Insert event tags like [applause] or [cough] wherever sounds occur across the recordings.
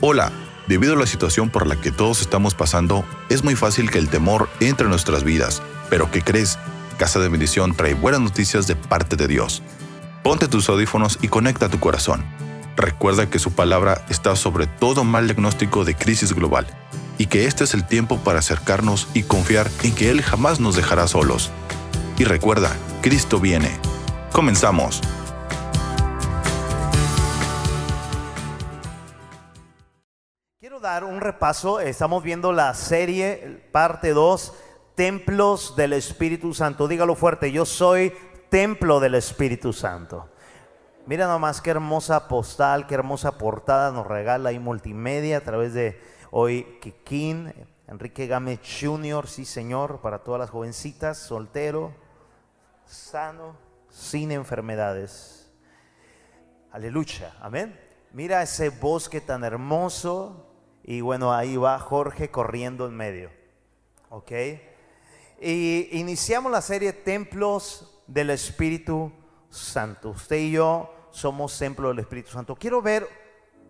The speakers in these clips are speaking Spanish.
Hola, debido a la situación por la que todos estamos pasando, es muy fácil que el temor entre en nuestras vidas. Pero ¿qué crees? Casa de Bendición trae buenas noticias de parte de Dios. Ponte tus audífonos y conecta tu corazón. Recuerda que su palabra está sobre todo mal diagnóstico de crisis global y que este es el tiempo para acercarnos y confiar en que Él jamás nos dejará solos. Y recuerda, Cristo viene. Comenzamos. Dar un repaso. Estamos viendo la serie, parte 2, Templos del Espíritu Santo. Dígalo fuerte, yo soy templo del Espíritu Santo. Mira nomás qué hermosa postal, qué hermosa portada nos regala ahí multimedia a través de hoy Kikín, Enrique Gámez Jr., sí señor, para todas las jovencitas, soltero, sano, sin enfermedades. Aleluya, amén. Mira ese bosque tan hermoso y bueno, ahí va Jorge corriendo en medio. ¿Ok? Y iniciamos la serie Templos del Espíritu Santo. Usted y yo somos templo del Espíritu Santo. Quiero ver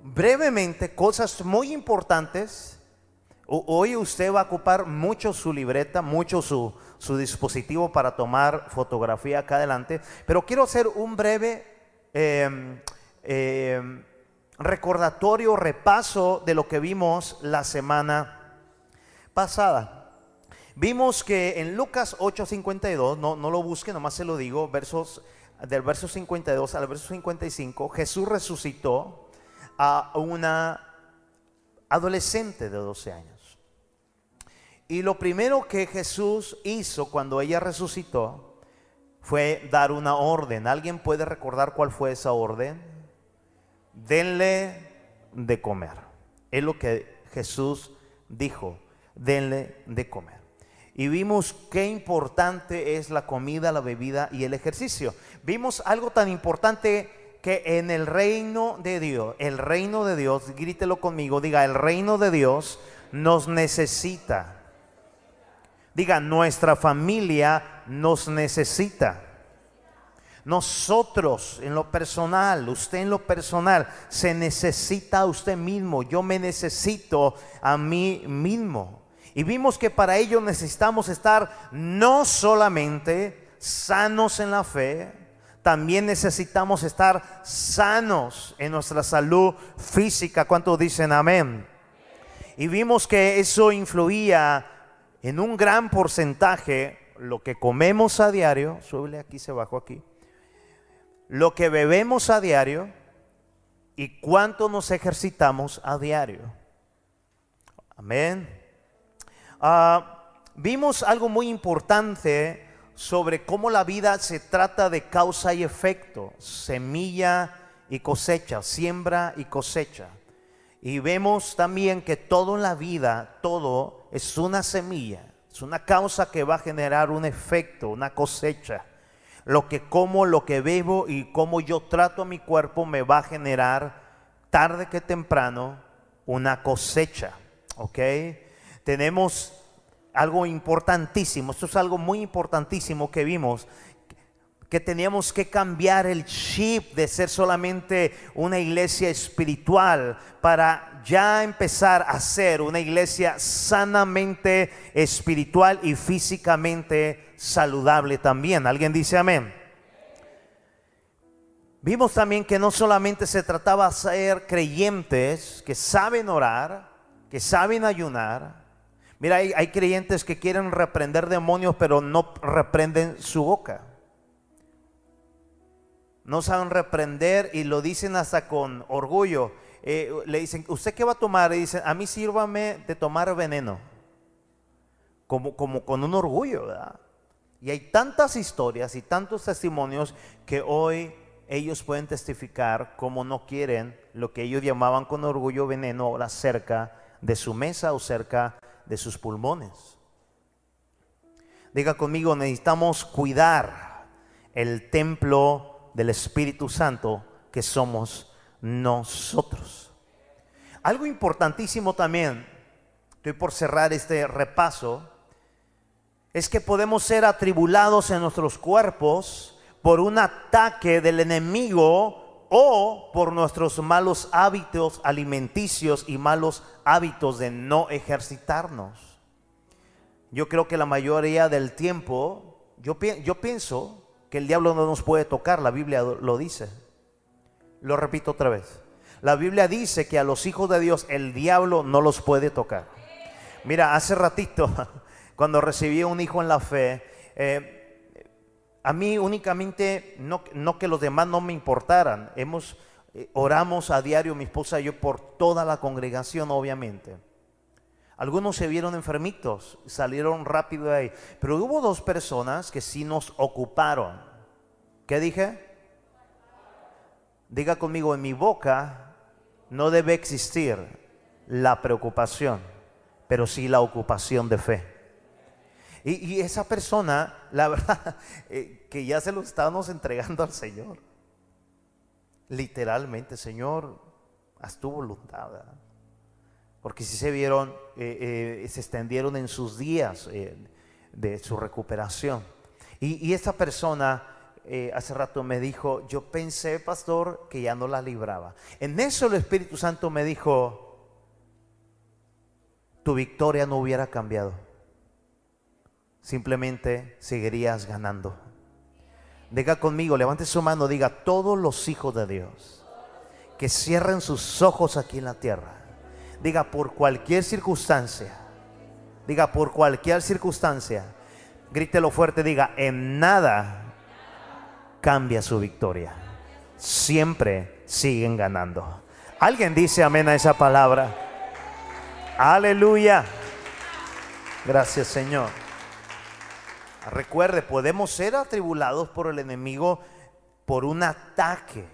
brevemente cosas muy importantes. Hoy usted va a ocupar mucho su libreta, mucho su, su dispositivo para tomar fotografía acá adelante, pero quiero hacer un breve em, em, recordatorio, repaso de lo que vimos la semana pasada. Vimos que en Lucas 8:52, no, no lo busque, nomás se lo digo, versos del verso 52 al verso 55, Jesús resucitó a una adolescente de 12 años. Y lo primero que Jesús hizo cuando ella resucitó fue dar una orden. ¿Alguien puede recordar cuál fue esa orden? Denle de comer. Es lo que Jesús dijo, denle de comer y vimos qué importante es la comida, la bebida y el ejercicio. Vimos algo tan importante que en el reino de Dios, el reino de Dios, grítelo conmigo, diga, el reino de Dios nos necesita. Diga, nuestra familia nos necesita. Nosotros en lo personal, usted en lo personal, se necesita a usted mismo. Yo me necesito a mí mismo. Y vimos que para ello necesitamos estar no solamente sanos en la fe, también necesitamos estar sanos en nuestra salud física. ¿Cuántos dicen amén? Y vimos que eso influía en un gran porcentaje lo que comemos a diario, súbele aquí, se bajó aquí, lo que bebemos a diario y cuánto nos ejercitamos a diario. Amén. Ah, vimos algo muy importante sobre cómo la vida se trata de causa y efecto, semilla y cosecha, siembra y cosecha. Y vemos también que todo en la vida, todo es una semilla, es una causa que va a generar un efecto, una cosecha. Lo que como, lo que bebo y cómo yo trato a mi cuerpo me va a generar tarde que temprano una cosecha. ¿Ok? tenemos algo importantísimo, esto es algo muy importantísimo que vimos, que teníamos que cambiar el chip de ser solamente una iglesia espiritual para ya empezar a ser una iglesia sanamente espiritual y físicamente saludable también. ¿Alguien dice amén? Vimos también que no solamente se trataba de ser creyentes que saben orar, que saben ayunar, Mira, hay, creyentes que quieren reprender demonios, pero no reprenden su boca. No saben reprender y lo dicen hasta con orgullo. Eh, le dicen, ¿usted qué va a tomar? Y dicen, a mí sírvame de tomar veneno. Como, como con un orgullo, ¿verdad? Y hay tantas historias y tantos testimonios que hoy ellos pueden testificar como no quieren lo que ellos llamaban con orgullo veneno ahora cerca de su mesa o cerca de sus pulmones. Diga conmigo, necesitamos cuidar el templo del Espíritu Santo que somos nosotros. Algo importantísimo también, estoy por cerrar este repaso, es que podemos ser atribulados en nuestros cuerpos por un ataque del enemigo o por nuestros malos hábitos alimenticios y malos hábitos de no ejercitarnos. Yo creo que la mayoría del tiempo, yo, yo pienso que el diablo no nos puede tocar, la Biblia lo dice. Lo repito otra vez. La Biblia dice que a los hijos de Dios el diablo no los puede tocar. Mira, hace ratito, [laughs] cuando recibí un hijo en la fe, eh, a mí únicamente, no, no, que los demás no me importaran, hemos, eh, oramos a diario mi esposa y yo por toda la congregación, obviamente. Algunos se vieron enfermitos, salieron rápido de ahí, pero hubo dos personas que sí nos ocuparon. ¿Qué dije? Diga conmigo, en mi boca no debe existir la preocupación, pero sí la ocupación de fe. Y, esa persona, la [laughs] verdad, eh, que ya se lo estábamos entregando al Señor. Literalmente, Señor, haz tu voluntad. Porque si se vieron, eh, eh, se extendieron en sus días de su recuperación. Y, y esa persona hace rato me dijo, yo pensé, pastor, que ya no la libraba. En eso el Espíritu Santo me dijo, tu victoria no hubiera cambiado simplemente seguirías ganando. Diga conmigo, levante su mano, diga, todos los hijos de Dios que cierren sus ojos aquí en la tierra. Diga, por cualquier circunstancia, diga, por cualquier circunstancia, grítelo fuerte, diga, en nada cambia su victoria. Siempre siguen ganando. ¿Alguien dice amén a esa palabra? Aleluya. Gracias Señor. Recuerde, podemos ser atribulados por el enemigo por un ataque,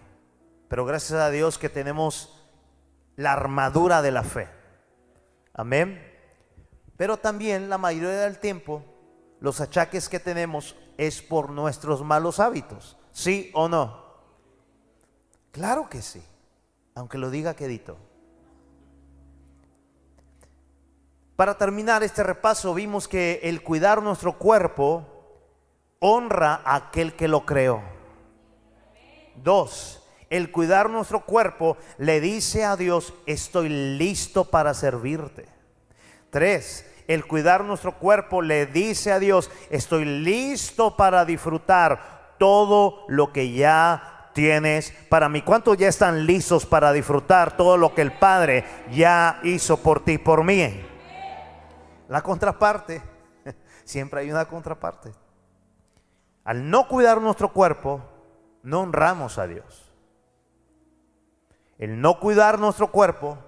pero gracias a Dios que tenemos la armadura de la fe. Amén. Pero también la mayoría del tiempo los achaques que tenemos es por nuestros malos hábitos. ¿Sí o no? Claro que sí, aunque lo diga quedito. Para terminar este repaso, vimos que el cuidar nuestro cuerpo honra a aquel que lo creó. Dos, el cuidar nuestro cuerpo le dice a Dios, estoy listo para servirte. Tres, el cuidar nuestro cuerpo le dice a Dios, estoy listo para disfrutar todo lo que ya tienes para mí. ¿Cuántos ya están listos para disfrutar todo lo que el Padre ya hizo por ti, por mí? La contraparte, [laughs] siempre hay una contraparte. Al no cuidar nuestro cuerpo, no honramos a Dios. El no cuidar nuestro cuerpo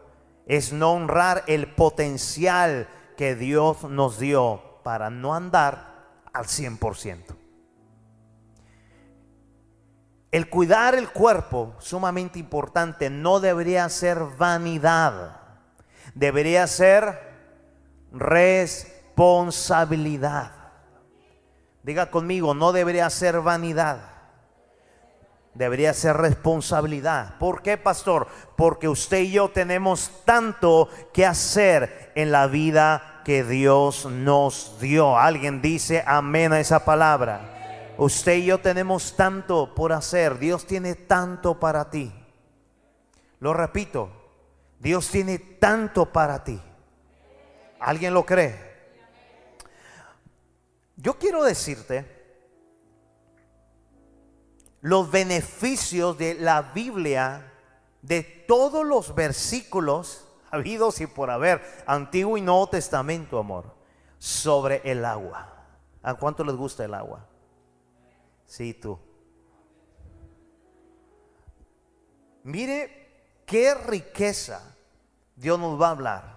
es no honrar el potencial que Dios nos dio para no andar al 100%. El cuidar el cuerpo, sumamente importante, no debería ser vanidad, debería ser responsabilidad. Diga conmigo, no debería ser vanidad. Debería ser responsabilidad. ¿Por qué, pastor? Porque usted y yo tenemos tanto que hacer en la vida que Dios nos dio. Alguien dice amén a esa palabra. Usted y yo tenemos tanto por hacer. Dios tiene tanto para ti. Lo repito, Dios tiene tanto para ti. ¿Alguien lo cree? Yo quiero decirte los beneficios de la Biblia, de todos los versículos [laughs] habidos y por haber, Antiguo y Nuevo Testamento, amor, sobre el agua. ¿A cuánto les gusta el agua? Sí, tú. Mire qué riqueza Dios nos va a hablar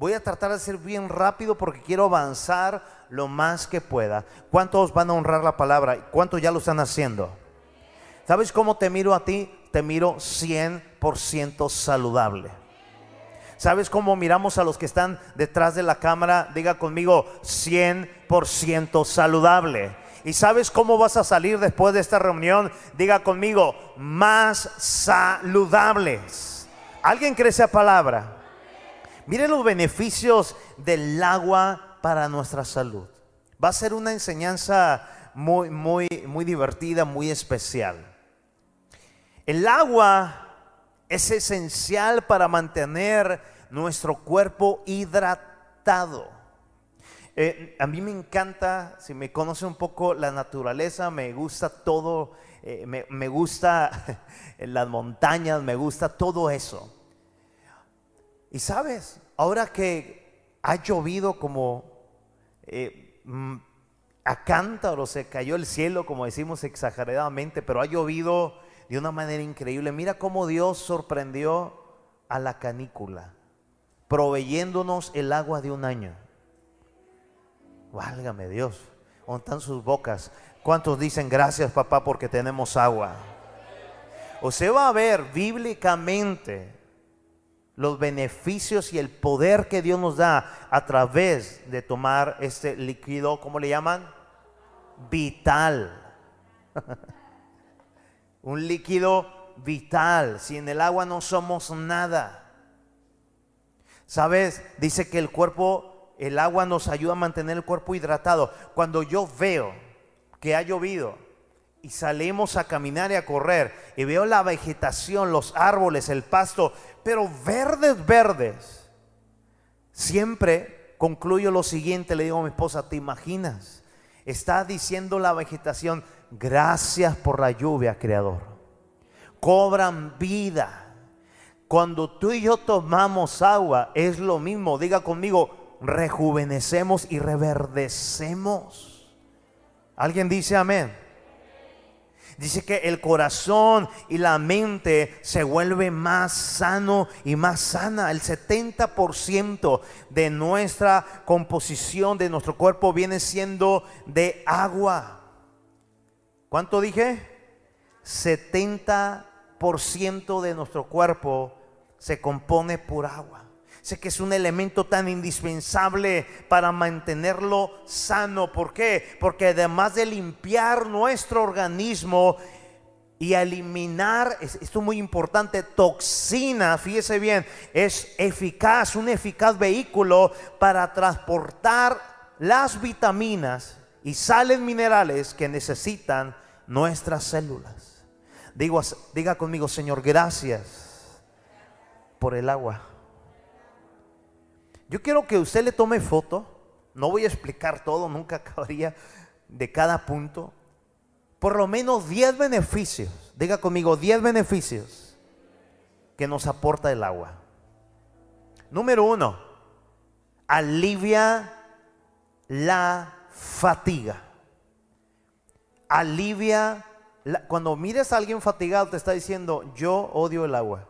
Voy a tratar de ser bien rápido porque quiero avanzar lo más que pueda. ¿Cuántos van a honrar la palabra? ¿Cuántos ya lo están haciendo? ¿Sabes cómo te miro a ti? Te miro 100% saludable. ¿Sabes cómo miramos a los que están detrás de la cámara? Diga conmigo, 100% saludable. ¿Y sabes cómo vas a salir después de esta reunión? Diga conmigo, más saludables. ¿Alguien cree esa palabra? Mire los beneficios del agua para nuestra salud. Va a ser una enseñanza muy, muy, muy divertida, muy especial. El agua es esencial para mantener nuestro cuerpo hidratado. Eh, a mí me encanta, si me conoce un poco la naturaleza, me gusta todo, eh, me, gusta [laughs] las montañas, me gusta todo eso. Y sabes, ahora que ha llovido como eh, mm, a cántaro, se cayó el cielo, como decimos exageradamente, pero ha llovido de una manera increíble. Mira cómo Dios sorprendió a la canícula, proveyéndonos el agua de un año. Válgame Dios, ¿dónde sus bocas? ¿Cuántos dicen gracias papá porque tenemos agua? Usted va a ver bíblicamente los beneficios y el poder que Dios nos da a través de tomar este líquido, ¿cómo le llaman? Vital. [laughs] Un líquido vital. Sin el agua no somos nada. ¿Sabes? Dice que el cuerpo el agua nos ayuda a mantener el cuerpo hidratado. Cuando yo veo que ha llovido y salimos a caminar y a correr y veo la vegetación, los árboles, el pasto, pero verdes, verdes, siempre concluyo lo siguiente, le digo a mi esposa, ¿te imaginas? Está diciendo la vegetación, gracias por la lluvia, Creador. Cobran vida. Cuando tú y yo tomamos agua, es lo mismo. Diga conmigo, rejuvenecemos y reverdecemos. ¿Alguien dice amén? Dice que el corazón y la mente se vuelve más sano y más sana. El 70% de nuestra composición de nuestro cuerpo viene siendo de agua. ¿Cuánto dije? 70% de nuestro cuerpo se compone por agua. Sé que es un elemento tan indispensable para mantenerlo sano. ¿Por qué? Porque además de limpiar nuestro organismo y eliminar, esto es muy importante, toxina, fíjese bien, es eficaz, un eficaz vehículo para transportar las vitaminas y sales minerales que necesitan nuestras células. Diga conmigo, Señor, gracias por el agua. Yo quiero que usted le tome foto. No voy a explicar todo, nunca [laughs] acabaría de cada punto. Por lo menos 10 beneficios. Diga conmigo, 10 beneficios que nos aporta el agua. Número uno, alivia la fatiga. Alivia, cuando mires a alguien fatigado te está diciendo, yo odio el agua.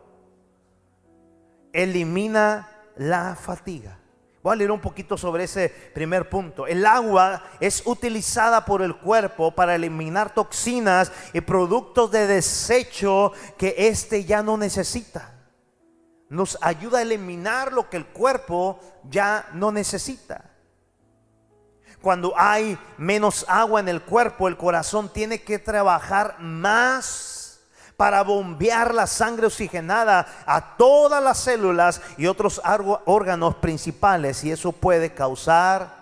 Elimina la fatiga. Voy a leer un poquito sobre ese primer punto. El agua es utilizada por el cuerpo para eliminar toxinas y productos de desecho que éste ya no necesita. Nos ayuda a eliminar lo que el cuerpo ya no necesita. Cuando hay menos agua en el cuerpo, el corazón tiene que trabajar más para bombear la sangre oxigenada a todas las células y otros órganos principales y eso puede causar,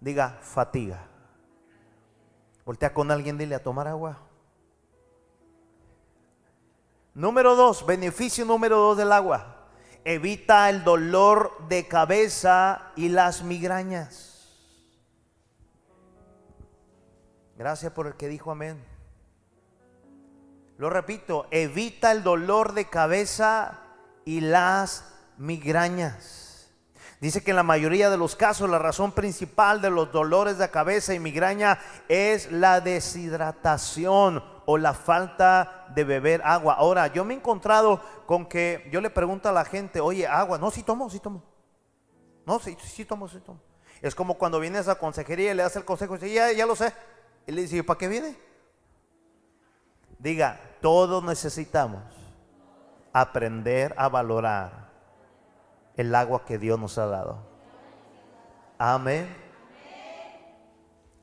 diga, fatiga. Voltea con alguien, dile a tomar agua. Número dos, beneficio número dos del agua. Evita el dolor de cabeza y las migrañas. Gracias por el que dijo amén. Lo repito, evita el dolor de cabeza y las migrañas. Dice que en la mayoría de los casos la razón principal de los dolores de cabeza y migraña es la deshidratación o la falta de beber agua. Ahora, yo me he encontrado con que yo le pregunto a la gente, oye, agua, no, sí tomo, sí tomo. No, sí, sí tomo, sí tomo. Es como cuando vienes a consejería y le das el consejo y dice, ya, ya lo sé. Y le dice, ¿para qué viene? Diga, todos necesitamos aprender a valorar el agua que Dios nos ha dado. Amén.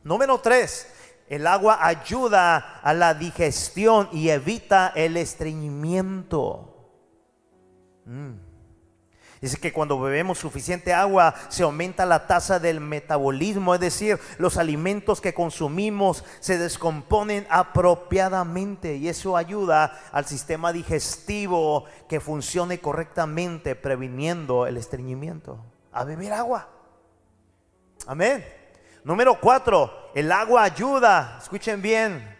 Número tres, el agua ayuda a la digestión y evita el estreñimiento. Mm. Dice que cuando bebemos suficiente agua se aumenta la tasa del metabolismo, es decir, los alimentos que consumimos se descomponen apropiadamente y eso ayuda al sistema digestivo que funcione correctamente previniendo el estreñimiento. A beber agua. Amén. Número cuatro, el agua ayuda, escuchen bien,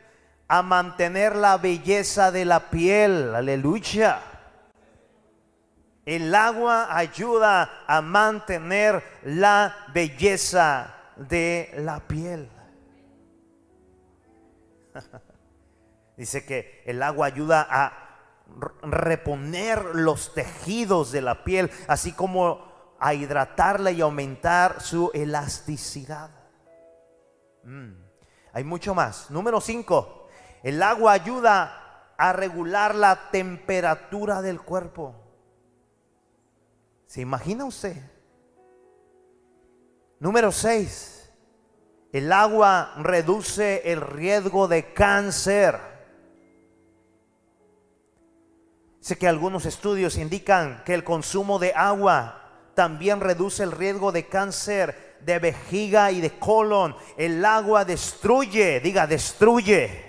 a mantener la belleza de la piel. Aleluya. El agua ayuda a mantener la belleza de la piel. [laughs] Dice que el agua ayuda a reponer los tejidos de la piel, así como a hidratarla y aumentar su elasticidad. Mm. Hay mucho más. Número 5. El agua ayuda a regular la temperatura del cuerpo. ¿Se imagina usted? Número 6. El agua reduce el riesgo de cáncer. Sé que algunos estudios indican que el consumo de agua también reduce el riesgo de cáncer de vejiga y de colon. El agua destruye, diga, destruye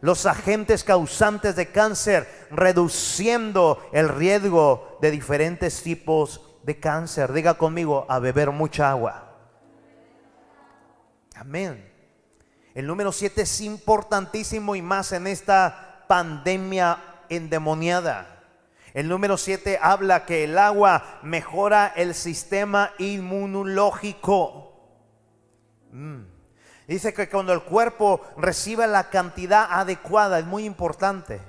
los agentes causantes de cáncer, reduciendo el riesgo de diferentes tipos de cáncer. Diga conmigo, a beber mucha agua. Amén. El número 7 es importantísimo y más en esta pandemia endemoniada. El número 7 habla que el agua mejora el sistema inmunológico. Mm. Dice que cuando el cuerpo recibe la cantidad adecuada, es muy importante.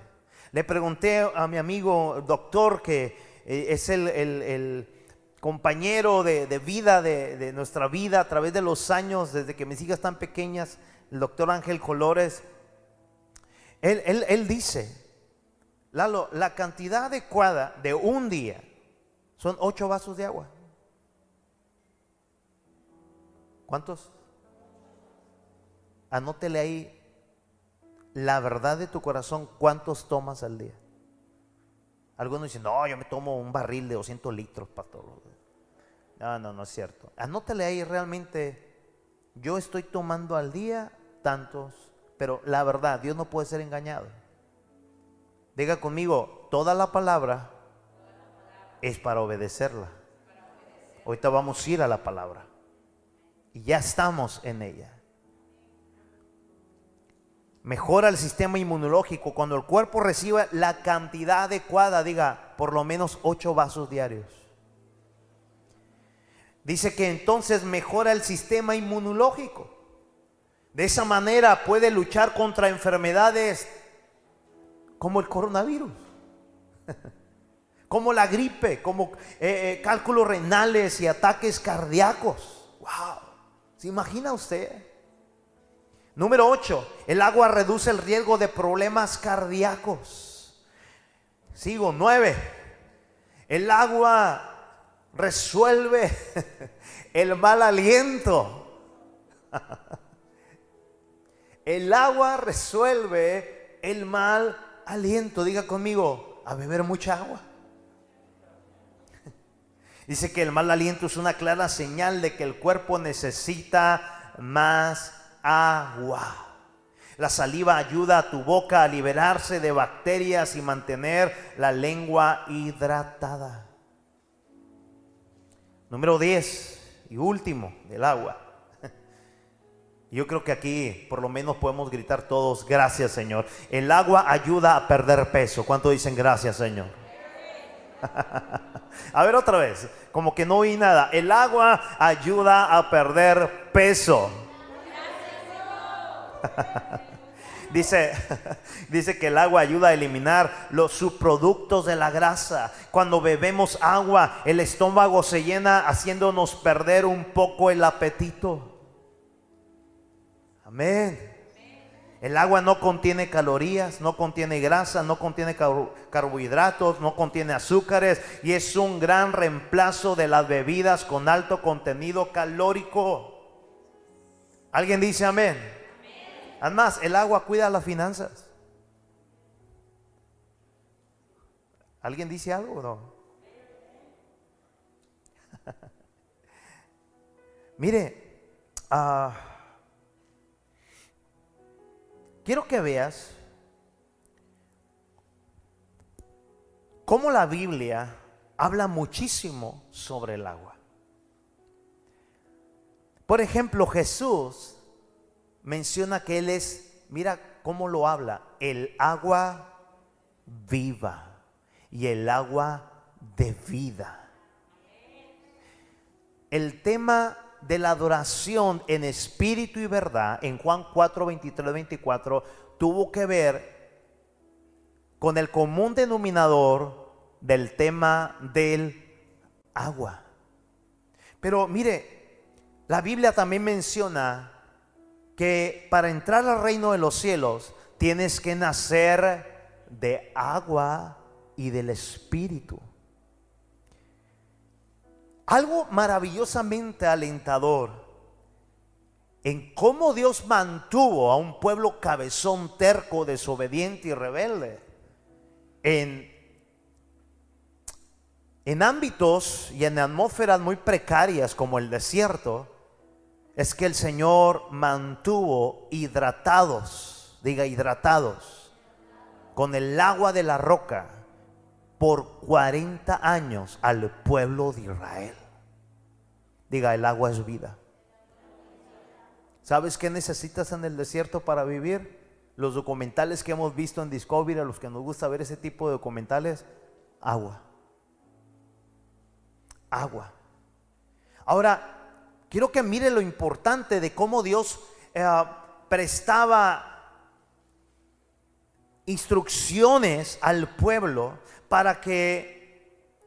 Le pregunté a mi amigo doctor, que eh, es el, compañero de, vida de, nuestra vida a través de los años, desde que mis hijas están pequeñas, el doctor Ángel Colores. Él, él dice, Lalo, la cantidad adecuada de un día son ocho vasos de agua. ¿Cuántos? Anótele ahí la verdad de tu corazón, ¿cuántos tomas al día? Algunos dicen, no, yo me tomo un barril de 200 litros, pastor. No, no, no es cierto. Anótale ahí realmente, yo estoy tomando al día tantos, pero la verdad, Dios no puede ser engañado. Diga conmigo, toda la palabra es para obedecerla. Ahorita vamos a ir a la palabra. Y ya estamos en ella mejora el sistema inmunológico. Cuando el cuerpo recibe la cantidad adecuada, diga, por lo menos ocho vasos diarios. Dice que entonces mejora el sistema inmunológico. De esa manera puede luchar contra enfermedades como el coronavirus, [laughs] como la gripe, como eh, eh, cálculos renales y ataques cardíacos. ¡Wow! ¿Se imagina usted? Número 8, el agua reduce el riesgo de problemas cardíacos. Sigo, 9, el agua resuelve [laughs] el mal aliento. [laughs] El agua resuelve el mal aliento. Diga conmigo, a beber mucha agua. [laughs] Dice que el mal aliento es una clara señal de que el cuerpo necesita más agua. La saliva ayuda a tu boca a liberarse de bacterias y mantener la lengua hidratada. Número 10 y último, el agua. [laughs] Yo creo que aquí por lo menos podemos gritar todos, gracias Señor. El agua ayuda a perder peso. ¿Cuánto dicen gracias Señor? [laughs] a ver otra vez, como que no oí nada. El agua ayuda a perder peso. [laughs] Dice, [laughs] dice que el agua ayuda a eliminar los subproductos de la grasa. Cuando bebemos agua, el estómago se llena haciéndonos perder un poco el apetito. Amén. El agua no contiene calorías, no contiene grasa, no contiene carbohidratos, no contiene azúcares y es un gran reemplazo de las bebidas con alto contenido calórico. ¿Alguien dice amén? Además, el agua cuida las finanzas. ¿Alguien dice algo o no? [laughs] Mire, ah, quiero que veas cómo la Biblia habla muchísimo sobre el agua. Por ejemplo, Jesús menciona que Él es, mira cómo lo habla, el agua viva y el agua de vida. El tema de la adoración en espíritu y verdad en Juan 4, 23, 24 tuvo que ver con el común denominador del tema del agua. Pero mire, la Biblia también menciona que para entrar al reino de los cielos tienes que nacer de agua y del espíritu. Algo maravillosamente alentador en cómo Dios mantuvo a un pueblo cabezón, terco, desobediente y rebelde en, en ámbitos y en atmósferas muy precarias como el desierto, es que el Señor mantuvo hidratados, diga hidratados, con el agua de la roca por 40 años al pueblo de Israel. Diga, el agua es vida. ¿Sabes qué necesitas en el desierto para vivir? Los documentales que hemos visto en Discovery, a los que nos gusta ver ese tipo de documentales, agua. Agua. Ahora, quiero que mire lo importante de cómo Dios eh, prestaba instrucciones al pueblo para que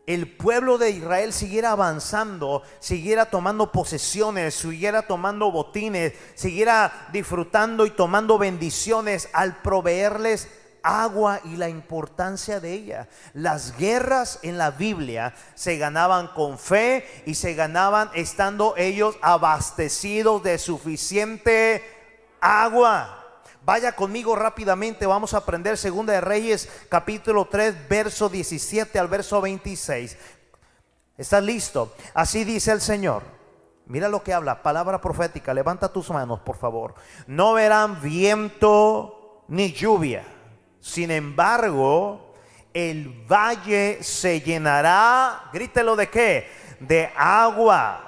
el pueblo de Israel siguiera avanzando, siguiera tomando posesiones, siguiera tomando botines, siguiera disfrutando y tomando bendiciones al proveerles agua y la importancia de ella. Las guerras en la Biblia se ganaban con fe y se ganaban estando ellos abastecidos de suficiente agua. Vaya conmigo rápidamente, vamos a aprender Segunda de Reyes capítulo 3, verso 17 al verso 26. ¿Estás listo? Así dice el Señor. Mira lo que habla, palabra profética. Levanta tus manos, por favor. No verán viento ni lluvia. Sin embargo, el valle se llenará, grítelo de qué? De agua.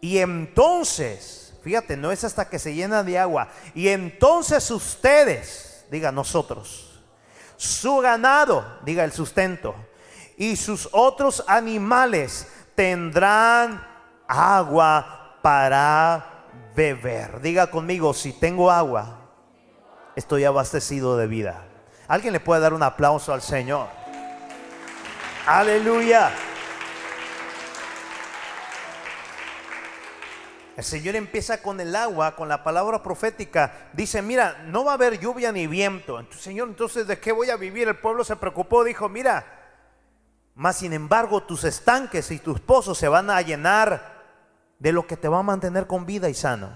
Y entonces Fíjate, no es hasta que se llena de agua. Y entonces ustedes, diga nosotros, su ganado, diga el sustento, y sus otros animales tendrán agua para beber. Diga conmigo, si tengo agua, estoy abastecido de vida. ¿Alguien le puede dar un aplauso al Señor? Aleluya. El Señor empieza con el agua, con la palabra profética. Dice, mira, no va a haber lluvia ni viento. Señor, entonces, ¿de qué voy a vivir? El pueblo se preocupó, dijo, mira, más sin embargo, tus estanques y tus pozos se van a llenar de lo que te va a mantener con vida y sano.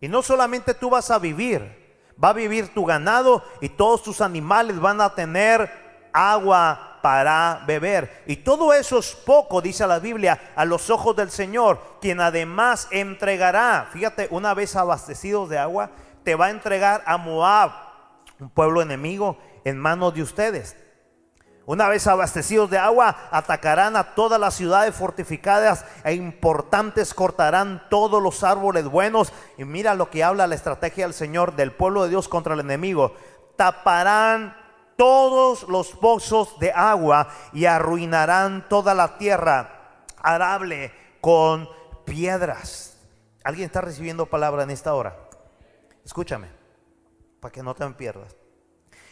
Y no solamente tú vas a vivir, va a vivir tu ganado y todos tus animales van a tener agua para beber. Y todo eso es poco, dice la Biblia, a los ojos del Señor, quien además entregará, fíjate, una vez abastecidos de agua, te va a entregar a Moab, un pueblo enemigo, en manos de ustedes. Una vez abastecidos de agua, atacarán a todas las ciudades fortificadas e importantes, cortarán todos los árboles buenos. Y mira lo que habla la estrategia del Señor, del pueblo de Dios contra el enemigo. Taparán todos los pozos de agua y arruinarán toda la tierra arable con piedras. ¿Alguien está recibiendo palabra en esta hora? Escúchame, para que no te pierdas.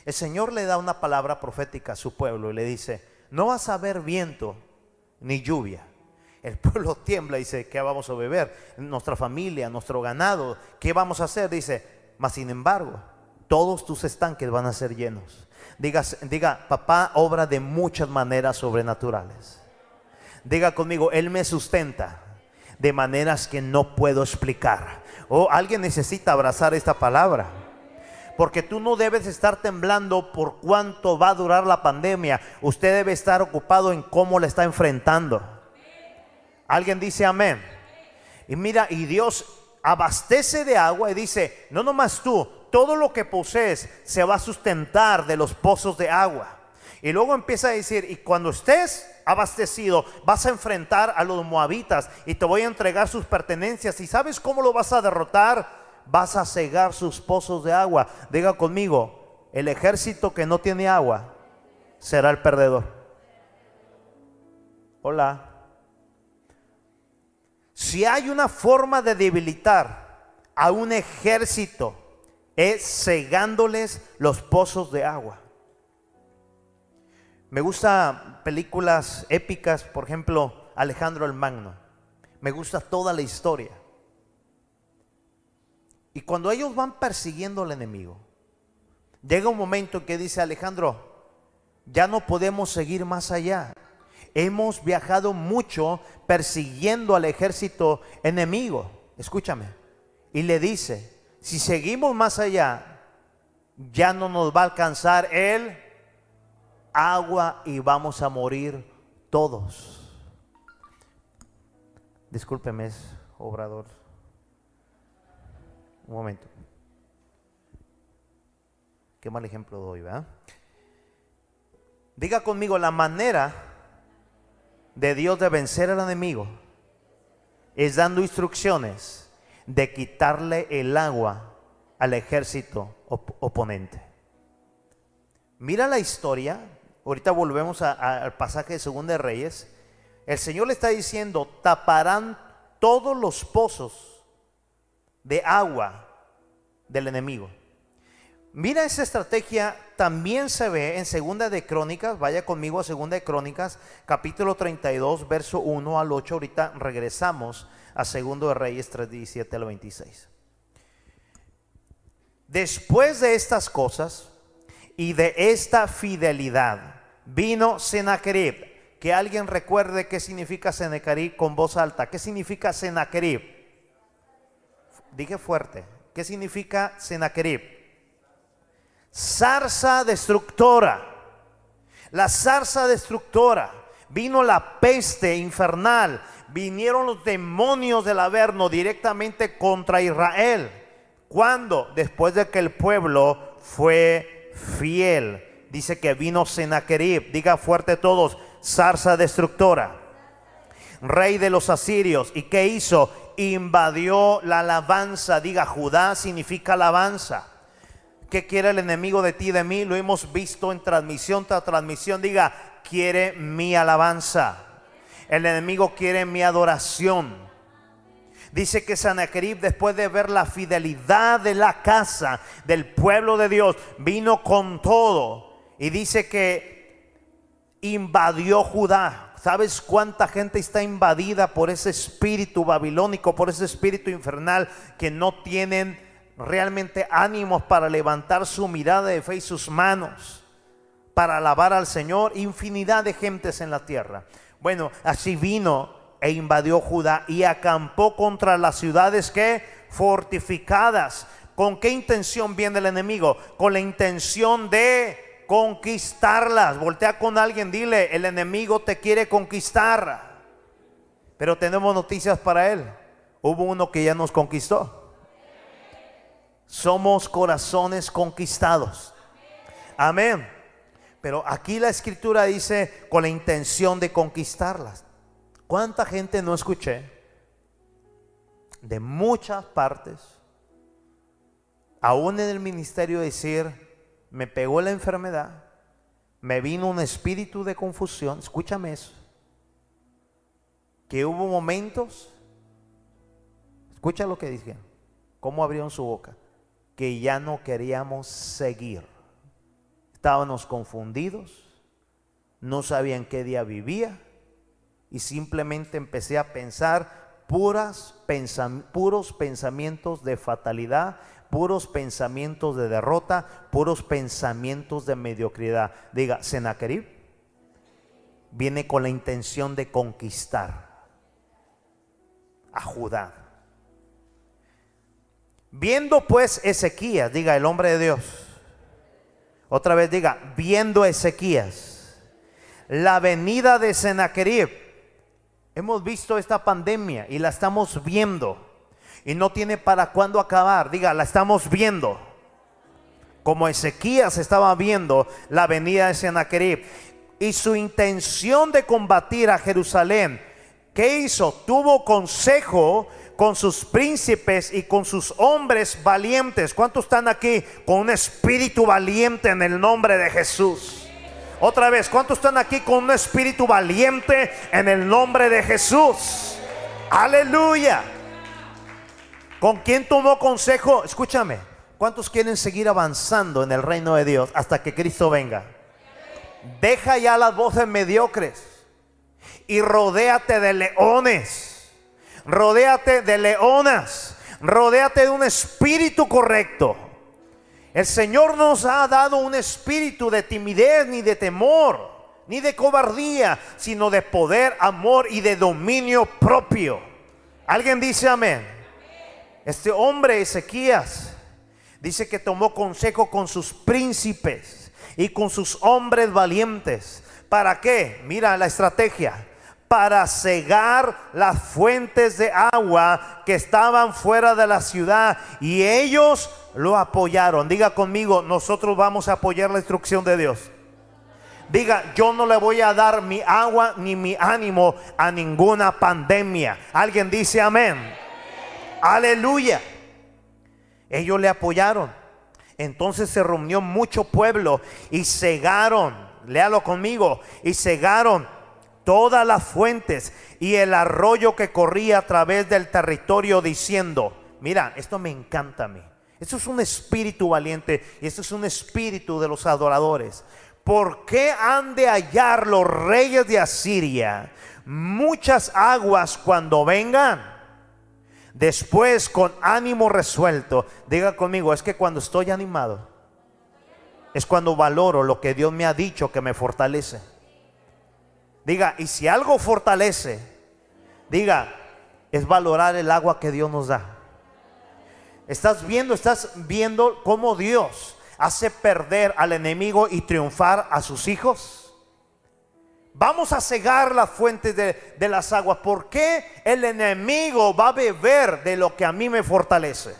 El Señor le da una palabra profética a su pueblo y le dice, no vas a ver viento ni lluvia. El [laughs] pueblo tiembla y dice, ¿qué vamos a beber? Nuestra familia, nuestro ganado, ¿qué vamos a hacer? Dice, mas sin embargo, todos tus estanques van a ser llenos. Diga, diga, papá obra de muchas maneras sobrenaturales. Diga conmigo, Él me sustenta de maneras que no puedo explicar. O oh, alguien necesita abrazar esta palabra. Porque tú no debes estar temblando por cuánto va a durar la pandemia. Usted debe estar ocupado en cómo la está enfrentando. Alguien dice amén. Y mira, y Dios abastece de agua y dice, no nomás tú, todo lo que posees se va a sustentar de los pozos de agua. Y luego empieza a decir, y cuando estés abastecido, vas a enfrentar a los moabitas y te voy a entregar sus pertenencias. ¿Y sabes cómo lo vas a derrotar? Vas a cegar sus pozos de agua. Diga conmigo, el ejército que no tiene agua será el perdedor. Hola. Si hay una forma de debilitar a un ejército, es cegándoles los pozos de agua. Me gustan películas épicas, por ejemplo, Alejandro el Magno. Me gusta toda la historia. Y cuando ellos van persiguiendo al enemigo, llega un momento en que dice Alejandro, ya no podemos seguir más allá. Hemos viajado mucho persiguiendo al ejército enemigo. Escúchame. Y le dice, si seguimos más allá, ya no nos va a alcanzar el agua y vamos a morir todos. Discúlpeme, obrador. Un momento. Qué mal ejemplo doy, ¿verdad? Diga conmigo la manera de Dios de vencer al enemigo es dando instrucciones de quitarle el agua al ejército oponente. Mira la historia Ahorita volvemos al pasaje de Segunda de Reyes. El Señor le está diciendo, taparán todos los pozos de agua del enemigo. Mira esa estrategia también se ve en Segunda de Crónicas, vaya conmigo a Segunda de Crónicas, capítulo 32, verso 1 al 8. Ahorita regresamos a Segundo de Reyes 3, 17 al 26. Después de estas cosas, y de esta fidelidad vino Senaquerib. Que alguien recuerde qué significa Senaquerib con voz alta. ¿Qué significa Senaquerib? Dije fuerte. ¿Qué significa Senaquerib? Zarza destructora. La zarza destructora. Vino la peste infernal. Vinieron los demonios del Averno directamente contra Israel. ¿Cuándo? Después de que el pueblo fue fiel. Dice que vino Senaquerib, diga fuerte todos, zarza destructora, rey de los asirios. ¿Y qué hizo? Invadió la alabanza, diga Judá significa alabanza. ¿Qué quiere el enemigo de ti y de mí? Lo hemos visto en transmisión tras transmisión. Diga, quiere mi alabanza. El enemigo quiere mi adoración. Dice que Sanaquerib, después de ver la fidelidad de la casa del pueblo de Dios, vino con todo. Y dice que invadió Judá. ¿Sabes cuánta gente está invadida por ese espíritu babilónico, por ese espíritu infernal que no tienen realmente ánimos para levantar su mirada de fe y sus manos para alabar al Señor? Infinidad de gentes en la tierra. Bueno, así vino e invadió Judá y acampó contra las ciudades que fortificadas. ¿Con qué intención viene el enemigo? Con la intención de conquistarlas. Voltea con alguien, dile, el enemigo te quiere conquistar. Pero tenemos noticias para él. Hubo uno que ya nos conquistó. Somos corazones conquistados. Amén. Pero aquí la escritura dice con la intención de conquistarlas. ¿Cuánta gente no escuché? De muchas partes, aún en el ministerio decir, me pegó la enfermedad, me vino un espíritu de confusión, escúchame eso, que hubo momentos, escucha lo que dijeron, cómo abrieron su boca, que ya no queríamos seguir, estábamos confundidos, no sabían qué día vivía y simplemente empecé a pensar puras puros pensamientos de fatalidad, puros pensamientos de derrota, puros pensamientos de mediocridad. Diga, Senaquerib viene con la intención de conquistar a Judá. Viendo pues Ezequías, diga el hombre de Dios. Otra vez diga, viendo Ezequías la venida de Senaquerib Hemos visto esta pandemia y la estamos viendo. Y no tiene para cuándo acabar. Diga, la estamos viendo. Como Ezequías estaba viendo la venida de Sennacherib. Y su intención de combatir a Jerusalén. ¿Qué hizo? Tuvo consejo con sus príncipes y con sus hombres valientes. ¿Cuántos están aquí con un espíritu valiente en el nombre de Jesús? Otra vez, ¿cuántos están aquí con un espíritu valiente en el nombre de Jesús? Aleluya. ¿Con quién tomó consejo? Escúchame. ¿Cuántos quieren seguir avanzando en el reino de Dios hasta que Cristo venga? Deja ya las voces mediocres y rodéate de leones. Rodéate de leonas. Rodéate de un espíritu correcto. El Señor nos ha dado un espíritu de timidez ni de temor, ni de cobardía, sino de poder, amor y de dominio propio. ¿Alguien dice amén? Este hombre Ezequías dice que tomó consejo con sus príncipes y con sus hombres valientes. ¿Para qué? Mira la estrategia. Para cegar las fuentes de agua que estaban fuera de la ciudad. Y ellos lo apoyaron. Diga conmigo, nosotros vamos a apoyar la instrucción de Dios. Diga, yo no le voy a dar mi agua ni mi ánimo a ninguna pandemia. Alguien dice amén. Aleluya. Ellos le apoyaron. Entonces se reunió mucho pueblo y cegaron, léalo conmigo, y cegaron todas las fuentes y el arroyo que corría a través del territorio diciendo, mira, esto me encanta a mí. Esto es un espíritu valiente y esto es un espíritu de los adoradores. ¿Por qué han de hallar los reyes de Asiria muchas aguas cuando vengan? Después, con ánimo resuelto, diga conmigo, es que cuando estoy animado, es cuando valoro lo que Dios me ha dicho que me fortalece. Diga, y si algo fortalece, diga, es valorar el agua que Dios nos da. Estás viendo, estás viendo cómo Dios hace perder al enemigo y triunfar a sus hijos. Vamos a cegar las fuentes de, de, las aguas. ¿Por qué el enemigo va a beber de lo que a mí me fortalece?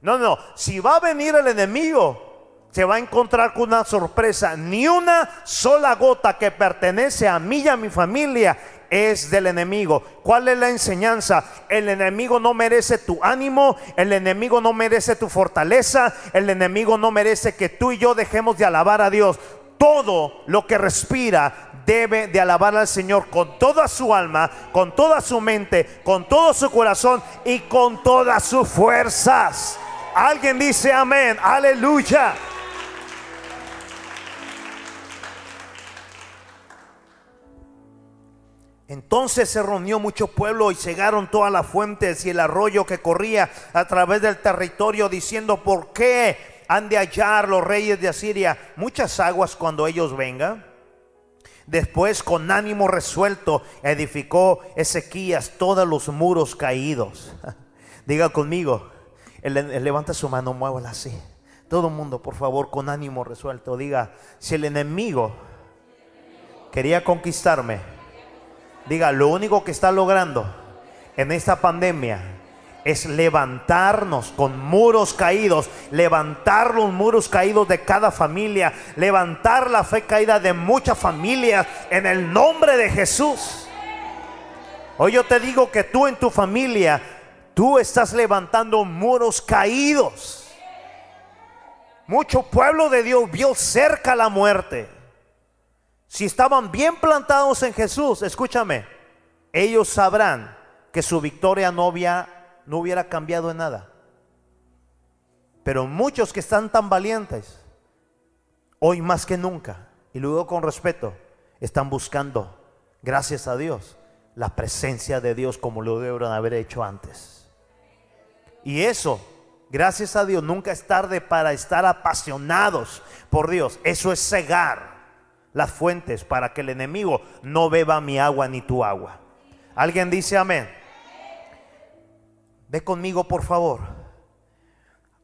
No, no. Si va a venir el enemigo, se va a encontrar con una sorpresa. Ni una sola gota que pertenece a mí y a mi familia es del enemigo. ¿Cuál es la enseñanza? El enemigo no merece tu ánimo, el enemigo no merece tu fortaleza, el enemigo no merece que tú y yo dejemos de alabar a Dios. Todo lo que respira debe de alabar al Señor con toda su alma, con toda su mente, con todo su corazón y con todas sus fuerzas. Alguien dice amén, aleluya. Entonces se reunió mucho pueblo y cegaron todas las fuentes y el arroyo que corría a través del territorio diciendo, ¿por qué han de hallar los reyes de Asiria muchas aguas cuando ellos vengan? Después con ánimo resuelto edificó Ezequías todos los muros caídos. [laughs] Diga conmigo, levanta su mano, muévala así. Todo mundo, por favor, con ánimo resuelto, diga, si el enemigo quería conquistarme, Diga, lo único que está logrando en esta pandemia es levantarnos con muros caídos, levantar los muros caídos de cada familia, levantar la fe caída de muchas familias en el nombre de Jesús. Hoy yo te digo que tú en tu familia, tú estás levantando muros caídos. Mucho pueblo de Dios vio cerca la muerte. Si estaban bien plantados en Jesús, escúchame, ellos sabrán que su victoria no, no hubiera cambiado en nada. Pero muchos que están tan valientes, hoy más que nunca, y luego con respeto, están buscando, gracias a Dios, la presencia de Dios como lo debieron haber hecho antes. Y eso, gracias a Dios, nunca es tarde para estar apasionados por Dios. Eso es cegar las fuentes para que el enemigo no beba mi agua ni tu agua. ¿Alguien dice amén? Ve conmigo, por favor,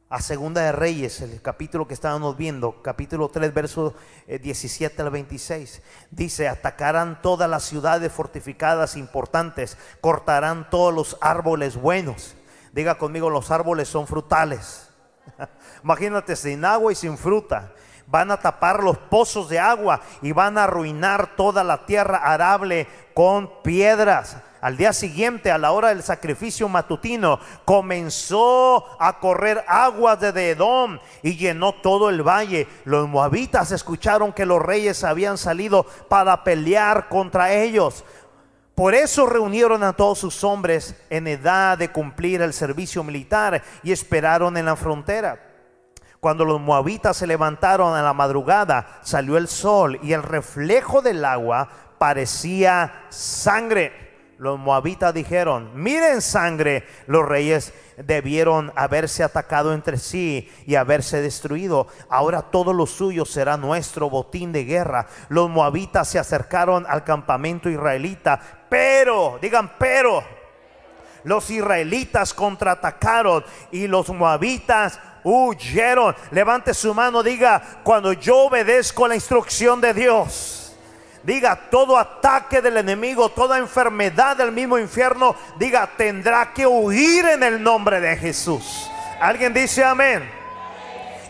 a Segunda de Reyes, el capítulo que estábamos viendo, capítulo 3, versos 17 al 26. Dice, atacarán todas las ciudades fortificadas importantes, cortarán todos los árboles buenos. Diga conmigo, los árboles son frutales. [laughs] Imagínate sin agua y sin fruta. Van a tapar los pozos de agua y van a arruinar toda la tierra arable con piedras al día siguiente, a la hora del sacrificio matutino, comenzó a correr aguas de Edom y llenó todo el valle. Los moabitas escucharon que los reyes habían salido para pelear contra ellos. Por eso reunieron a todos sus hombres en edad de cumplir el servicio militar y esperaron en la frontera. Cuando los moabitas se levantaron a la madrugada, salió el sol y el reflejo del agua parecía sangre. Los moabitas dijeron, miren sangre, los reyes debieron haberse atacado entre sí y haberse destruido. Ahora todo lo suyo será nuestro botín de guerra. Los moabitas se acercaron al campamento israelita, pero, digan, pero, los israelitas contraatacaron y los moabitas huyeron. Levante su mano, diga, cuando yo obedezco la instrucción de Dios diga todo ataque del enemigo, toda enfermedad del mismo infierno, diga tendrá que huir en el nombre de Jesús. ¿Alguien dice amén?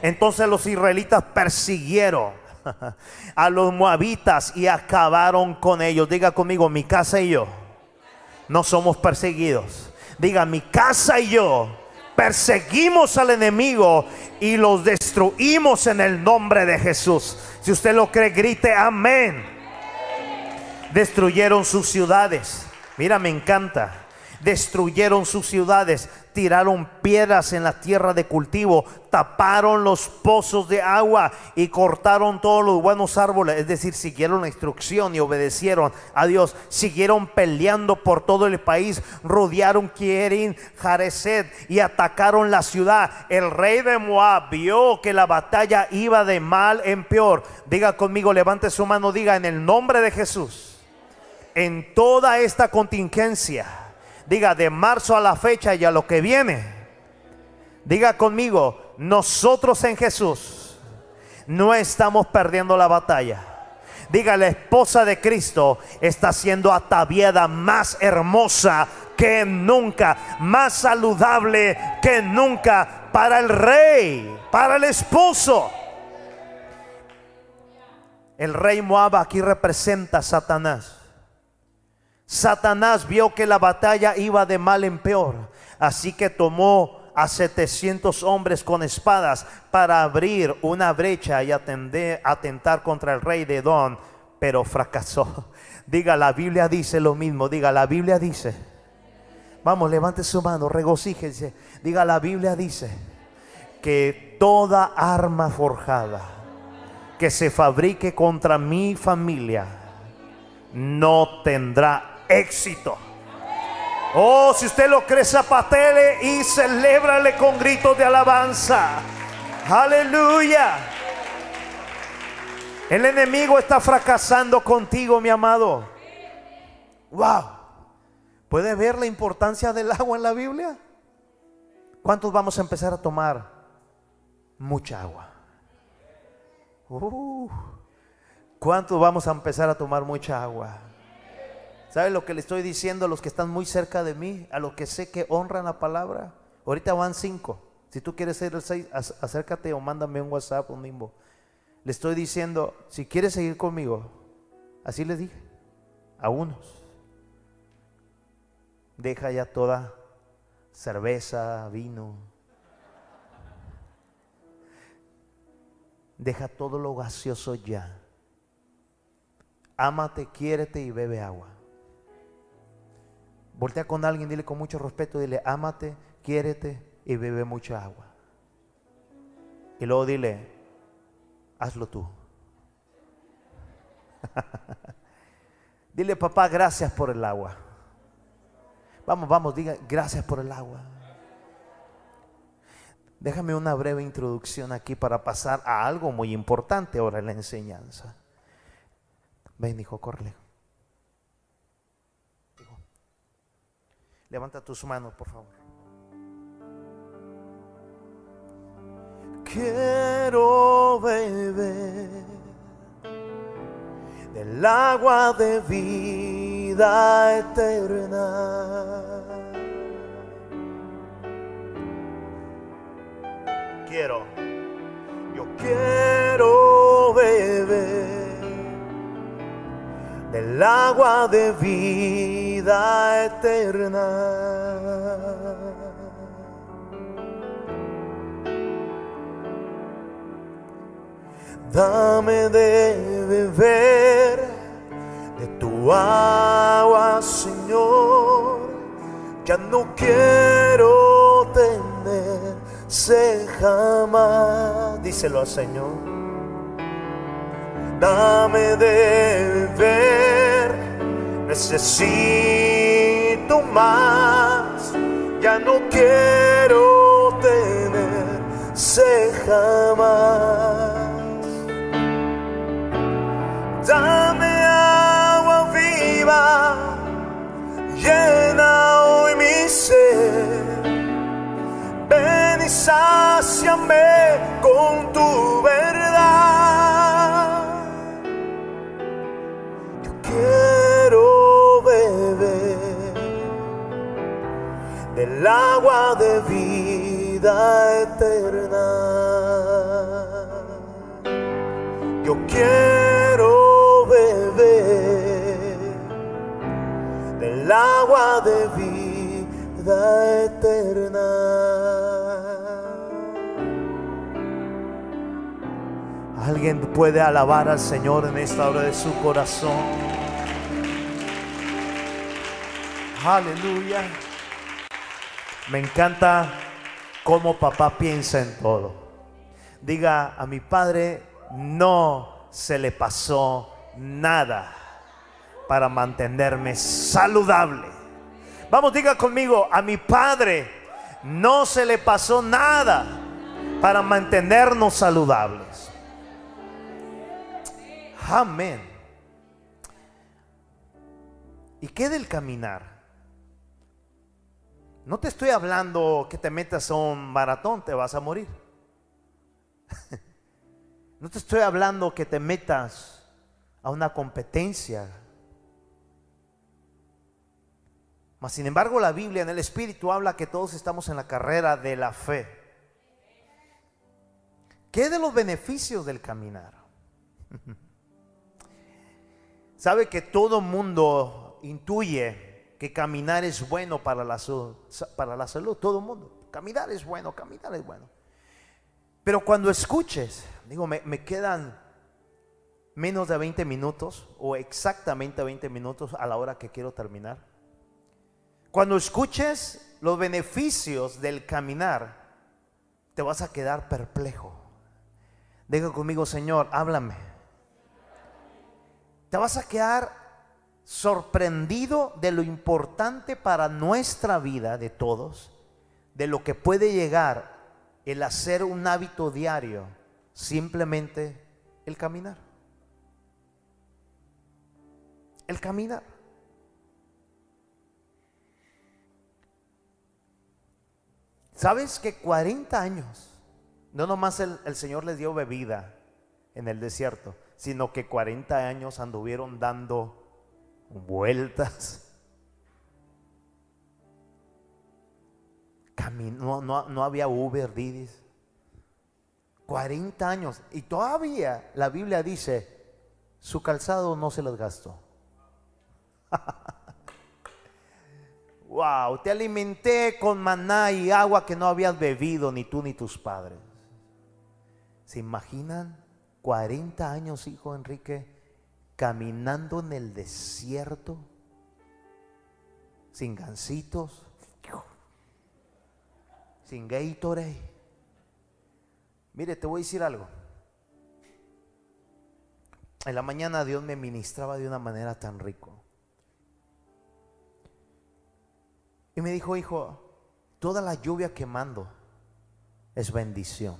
Entonces los israelitas persiguieron [laughs] a los moabitas y acabaron con ellos. Diga conmigo, mi casa y yo no somos perseguidos. Diga, mi casa y yo perseguimos al enemigo y los destruimos en el nombre de Jesús. Si usted lo cree, grite amén destruyeron sus ciudades. Mira, me encanta. Destruyeron sus ciudades, tiraron piedras en la tierra de cultivo, taparon los pozos de agua y cortaron todos los buenos árboles. Es decir, siguieron la instrucción y obedecieron a Dios. Siguieron peleando por todo el país, rodearon Kierin, Jareset y atacaron la ciudad. El rey de Moab vio que la batalla iba de mal en peor. Diga conmigo, levante su mano, diga en el nombre de Jesús en toda esta contingencia, diga de marzo a la fecha y a lo que viene, diga conmigo, nosotros en Jesús no estamos perdiendo la batalla. Diga, la esposa de Cristo está siendo ataviada más hermosa que nunca, más saludable que nunca para el rey, para el esposo. El rey Moab aquí representa a Satanás. Satanás vio que la batalla iba de mal en peor, así que tomó a 700 hombres con espadas para abrir una brecha y atender, atentar contra el rey de Edom, pero fracasó. [laughs] Diga, la Biblia dice lo mismo, diga, la Biblia dice. Vamos, levante su mano, regocíjese. Diga, la Biblia dice que toda arma forjada que se fabrique contra mi familia no tendrá éxito. Oh, si usted lo cree, zapatele y celébrale con gritos de alabanza. Aleluya. El enemigo está fracasando contigo, mi amado. Wow. ¿Puede ver la importancia del agua en la Biblia? ¿Cuántos vamos a empezar a tomar? Mucha agua. Uh. ¿Cuántos vamos a empezar a tomar mucha agua? ¿Sabe lo que le estoy diciendo a los que están muy cerca de mí? A los que sé que honran la palabra. Ahorita van cinco. Si tú quieres ser el seis, acércate o mándame un WhatsApp, un limbo. Le estoy diciendo, si quieres seguir conmigo, así les dije, a unos. Deja ya toda cerveza, vino. Deja todo lo gaseoso ya. Ámate, quiérete y bebe agua. Voltea con alguien, dile con mucho respeto, dile, ámate, quiérete y bebe mucha agua. Y luego dile, hazlo tú. [laughs] dile, papá, gracias por el agua. Vamos, vamos, diga, gracias por el agua. Déjame una breve introducción aquí para pasar a algo muy importante ahora en la enseñanza. Ven, hijo. Levanta tus manos, por favor. quiero beber del agua de vida eterna. Quiero, yo quiero beber del agua de vida eterna. Dame de beber de tu agua, Señor. Ya no quiero tener jamás. Díselo al Señor. Dame de beber, necesito más. Ya no quiero tener jamás. Dame agua viva, llena hoy mi ser. Ven y sáciame con tu verdad. Del agua de vida eterna. Yo quiero beber del agua de vida eterna. Alguien puede alabar al Señor en esta hora de su corazón. Aleluya. Me encanta cómo papá piensa en todo. Diga a mi padre, no se le pasó nada para mantenerme saludable. Vamos, diga conmigo, a mi padre no se le pasó nada para mantenernos saludables. Amén. ¿Y qué del caminar? No te estoy hablando que te metas a un maratón, te vas a morir. [laughs] No te estoy hablando que te metas a una competencia. Mas sin embargo la Biblia en el Espíritu habla que todos estamos en la carrera de la fe. ¿Qué de los beneficios del caminar? [laughs] Sabe que todo mundo intuye que caminar es bueno para la, para la salud, todo el mundo. Caminar es bueno, caminar es bueno. Pero cuando escuches, digo, me, me, quedan menos de 20 minutos o exactamente 20 minutos a la hora que quiero terminar. Cuando escuches los beneficios del caminar, te vas a quedar perplejo. Diga conmigo, Señor, háblame. Te vas a quedar sorprendido de lo importante para nuestra vida de todos, de lo que puede llegar el hacer un hábito diario, simplemente el caminar. El caminar. ¿Sabes que 40 años, no nomás el, el, Señor les dio bebida en el desierto, sino que 40 años anduvieron dando vueltas? No, no, no, había Uber, Didis. 40 años. Y todavía la Biblia dice, su calzado no se los gastó. [laughs] wow, te alimenté con maná y agua que no habías bebido ni tú ni tus padres. ¿Se imaginan 40 años, hijo Enrique, caminando en el desierto, sin gancitos, sin Gatorade? Mire, te voy a decir algo. En la mañana Dios me ministraba de una manera tan rico. Y me dijo, hijo, toda la lluvia que mando es bendición.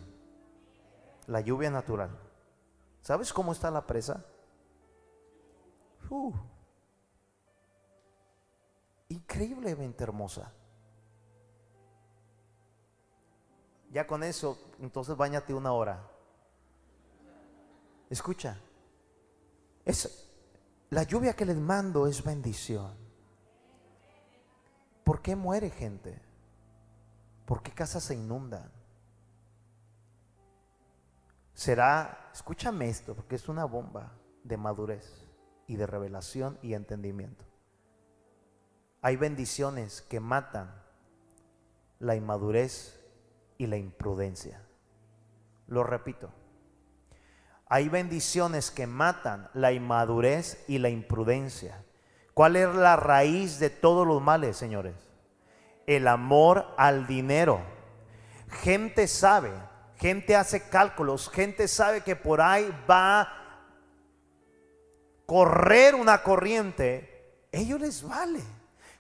La lluvia natural. ¿Sabes cómo está la presa? Increíblemente hermosa. Ya con eso, entonces bañate una hora. Escucha, es, la lluvia que les mando es bendición. ¿Por qué muere gente? ¿Por qué casas se inundan? Será, escúchame esto, porque es una bomba de madurez y de revelación y entendimiento. Hay bendiciones que matan la inmadurez y la imprudencia. Lo repito. Hay bendiciones que matan la inmadurez y la imprudencia. ¿Cuál es la raíz de todos los males, señores? El amor al dinero. Gente sabe, gente hace cálculos, gente sabe que por ahí va correr una corriente. Ellos les vale.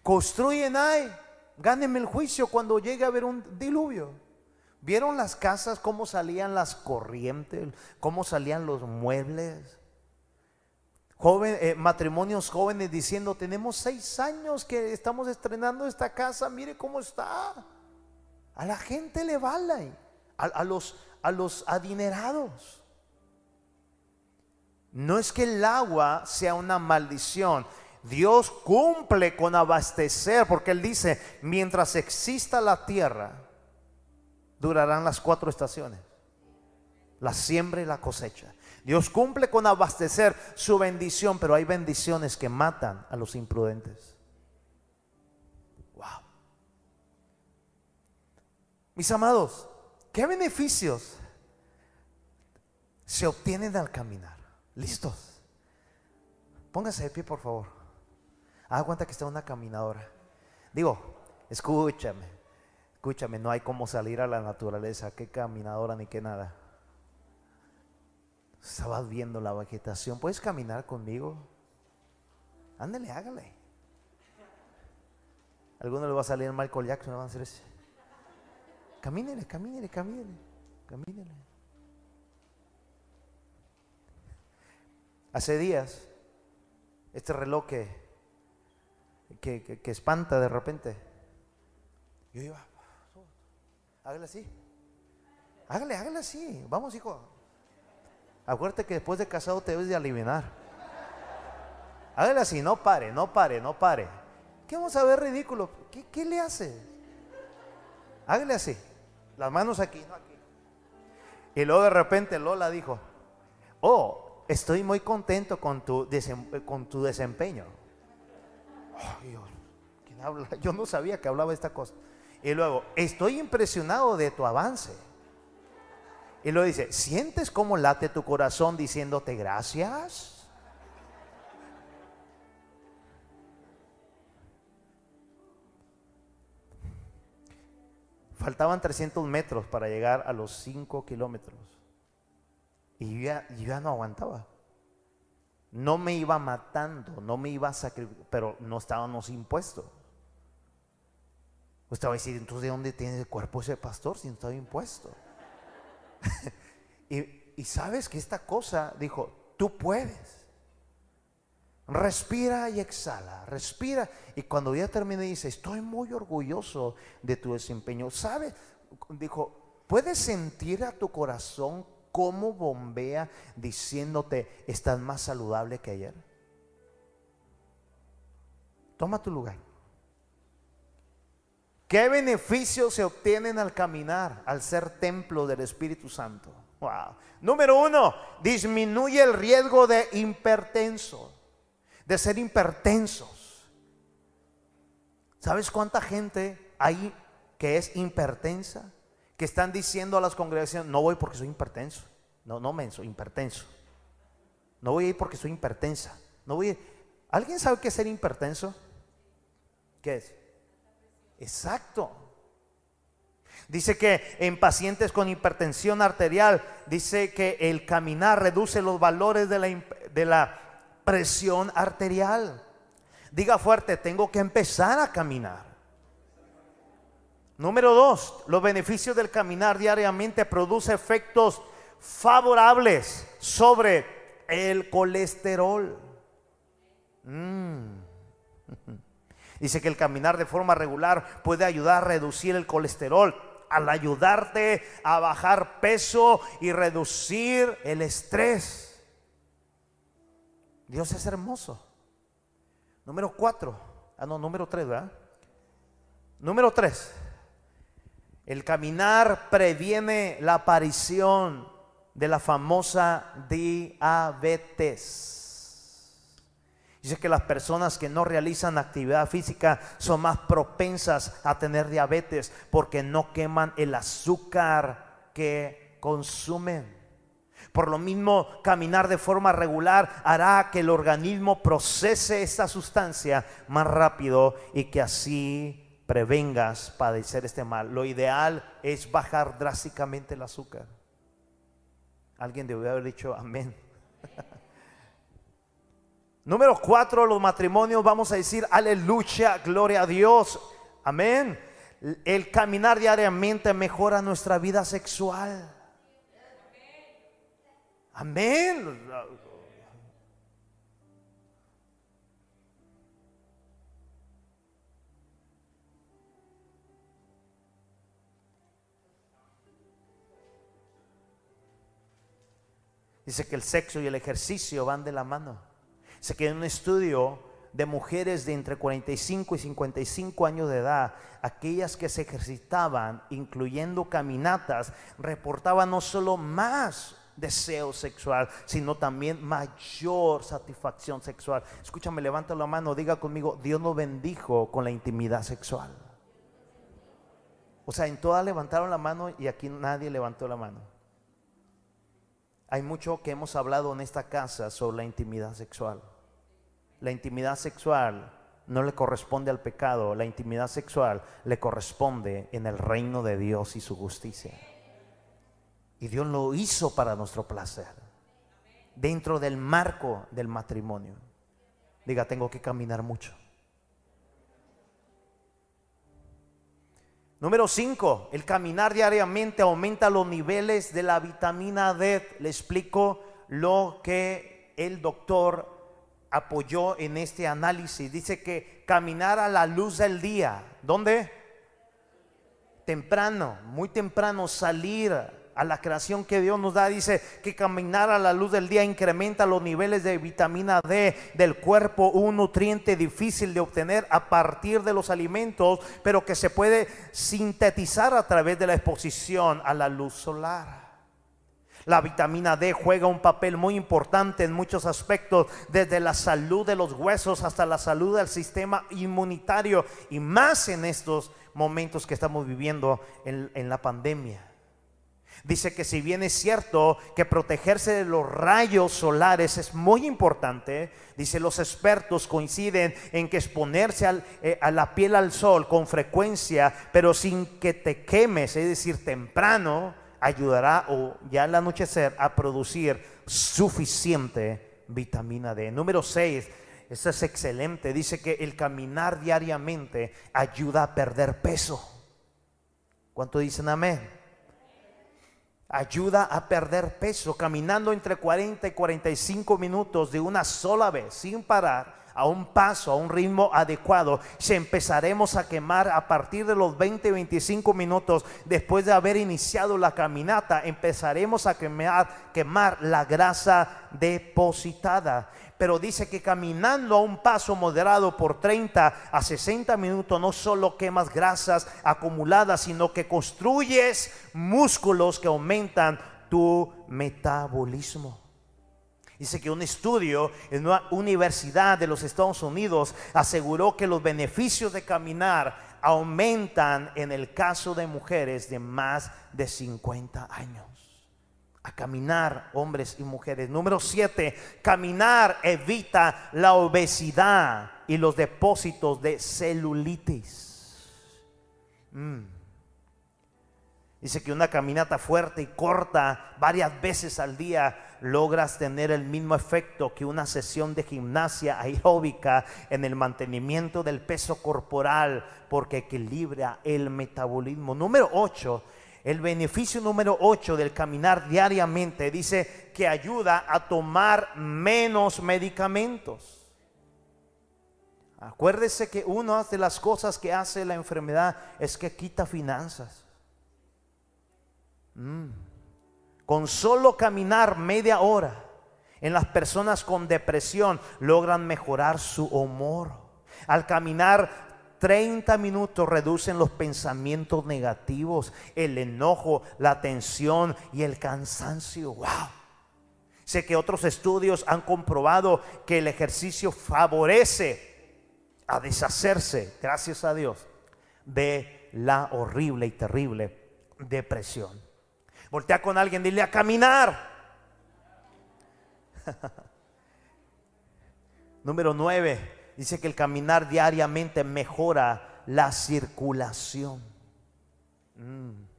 Construyen ahí. Gánenme el juicio cuando llegue a haber un diluvio. ¿Vieron las casas, cómo salían las corrientes, cómo salían los muebles? Joven, eh, matrimonios jóvenes diciendo, tenemos seis años que estamos estrenando esta casa, mire cómo está. A la gente le vale, a, los, a los adinerados. No es que el agua sea una maldición. Dios cumple con abastecer, porque Él dice, mientras exista la tierra, durarán las cuatro estaciones. La siembra y la cosecha. Dios cumple con abastecer su bendición, pero hay bendiciones que matan a los imprudentes. Wow. Mis amados, ¿qué beneficios se obtienen al caminar? ¿Listos? Póngase de pie, por favor. Haga cuenta que está una caminadora. Digo, escúchame. Escúchame, no hay cómo salir a la naturaleza, qué caminadora ni qué nada. Estabas viendo la vegetación. ¿Puedes caminar conmigo? Ándale, hágale. Alguno le va a salir Michael Jackson, le van a hacer ese. Camínele, camínele, camínele, camínele. Hace días, este reloj que, que, que espanta de repente, yo iba Hágale así. Hágale, hágale así. Vamos, hijo. Acuérdate que después de casado te debes de aliviar. Hágale así, no pare, no pare, no pare. ¿Qué vamos a ver ridículo? ¿Qué, le hace? Hágale así. Las manos aquí, no aquí. Y luego de repente Lola dijo, oh, estoy muy contento con tu, desempeño. Dios, ¿quién habla? Yo no sabía que hablaba esta cosa. Y luego, estoy impresionado de tu avance. Y luego dice, ¿sientes cómo late tu corazón diciéndote gracias? Faltaban 300 metros para llegar a los 5 kilómetros. Y yo ya, ya, no aguantaba. No me iba matando, no me iba a sacrificar, pero no estábamos impuestos. Usted va a decir, entonces, ¿de dónde tiene el cuerpo ese pastor si no está impuesto? [laughs] y, y sabes que esta cosa, dijo, tú puedes. Respira y exhala, respira. Y cuando ya termine dice, estoy muy orgulloso de tu desempeño. ¿Sabes? Dijo, ¿puedes sentir a tu corazón cómo bombea diciéndote, estás más saludable que ayer? Toma tu lugar. ¿Qué beneficios se obtienen al caminar, al ser templo del Espíritu Santo? Wow. Número uno, disminuye el riesgo de hipertenso, de ser hipertensos. ¿Sabes cuánta gente hay que es hipertensa? Que están diciendo a las congregaciones, no voy porque soy hipertenso. No, no menso, hipertenso. No voy a ir porque soy hipertensa. No voy ¿Alguien sabe qué es ser hipertenso? ¿Qué es? Exacto. Dice que en pacientes con hipertensión arterial, dice que el caminar reduce los valores de la, de la presión arterial. Diga fuerte, tengo que empezar a caminar. Número dos, los beneficios del caminar diariamente produce efectos favorables sobre el colesterol. Mm. [laughs] Dice que el caminar de forma regular puede ayudar a reducir el colesterol, al ayudarte a bajar peso y reducir el estrés. Dios es hermoso. Número cuatro. Ah, no, número tres, ¿verdad? Número tres. El caminar previene la aparición de la famosa diabetes. Dice que las personas que no realizan actividad física son más propensas a tener diabetes porque no queman el azúcar que consumen. Por lo mismo, caminar de forma regular hará que el organismo procese esta sustancia más rápido y que así prevengas padecer este mal. Lo ideal es bajar drásticamente el azúcar. Alguien debe haber dicho amén. [laughs] Número cuatro, los matrimonios, vamos a decir aleluya, gloria a Dios, amén. El caminar diariamente mejora nuestra vida sexual. Amén. Dice que el sexo y el ejercicio van de la mano. Se quedó en un estudio de mujeres de entre 45 y 55 años de edad, aquellas que se ejercitaban, incluyendo caminatas, reportaban no solo más deseo sexual, sino también mayor satisfacción sexual. Escúchame, levanta la mano, diga conmigo, Dios nos bendijo con la intimidad sexual. O sea, en todas levantaron la mano y aquí nadie levantó la mano. Hay mucho que hemos hablado en esta casa sobre la intimidad sexual. La intimidad sexual no le corresponde al pecado, la intimidad sexual le corresponde en el reino de Dios y su justicia. Y Dios lo hizo para nuestro placer, dentro del marco del matrimonio. Diga, tengo que caminar mucho. Número 5, el caminar diariamente aumenta los niveles de la vitamina D. Le explico lo que el doctor apoyó en este análisis. Dice que caminar a la luz del día. ¿Dónde? Temprano, muy temprano salir a la creación que Dios nos da. Dice que caminar a la luz del día incrementa los niveles de vitamina D del cuerpo, un nutriente difícil de obtener a partir de los alimentos, pero que se puede sintetizar a través de la exposición a la luz solar. La vitamina D juega un papel muy importante en muchos aspectos, desde la salud de los huesos hasta la salud del sistema inmunitario y más en estos momentos que estamos viviendo en, la pandemia. Dice que si bien es cierto que protegerse de los rayos solares es muy importante, dice los expertos coinciden en que exponerse eh, a la piel al sol con frecuencia, pero sin que te quemes, es decir, temprano, ayudará o ya al anochecer a producir suficiente vitamina D. Número 6, esto es excelente, dice que el caminar diariamente ayuda a perder peso. ¿Cuánto dicen amén? Ayuda a perder peso, caminando entre 40 y 45 minutos de una sola vez, sin parar a un paso, a un ritmo adecuado, se empezaremos a quemar a partir de los 20, 25 minutos después de haber iniciado la caminata, empezaremos a quemar, quemar la grasa depositada. Pero dice que caminando a un paso moderado por 30 a 60 minutos no solo quemas grasas acumuladas, sino que construyes músculos que aumentan tu metabolismo. Dice que un estudio en una universidad de los Estados Unidos aseguró que los beneficios de caminar aumentan en el caso de mujeres de más de 50 años. A caminar, hombres y mujeres. Número 7, caminar evita la obesidad y los depósitos de celulitis. Mm. Dice que una caminata fuerte y corta varias veces al día logras tener el mismo efecto que una sesión de gimnasia aeróbica en el mantenimiento del peso corporal porque equilibra el metabolismo. Número 8, el beneficio número 8 del caminar diariamente dice que ayuda a tomar menos medicamentos. Acuérdese que una de las cosas que hace la enfermedad es que quita finanzas. Mm. Con solo caminar media hora, en las personas con depresión logran mejorar su humor. Al caminar 30 minutos reducen los pensamientos negativos, el enojo, la tensión y el cansancio. ¡Wow! Sé que otros estudios han comprobado que el ejercicio favorece a deshacerse, gracias a Dios, de la horrible y terrible depresión. Voltea con alguien, dile a caminar. [laughs] Número 9 dice que el caminar diariamente mejora la circulación. Mm.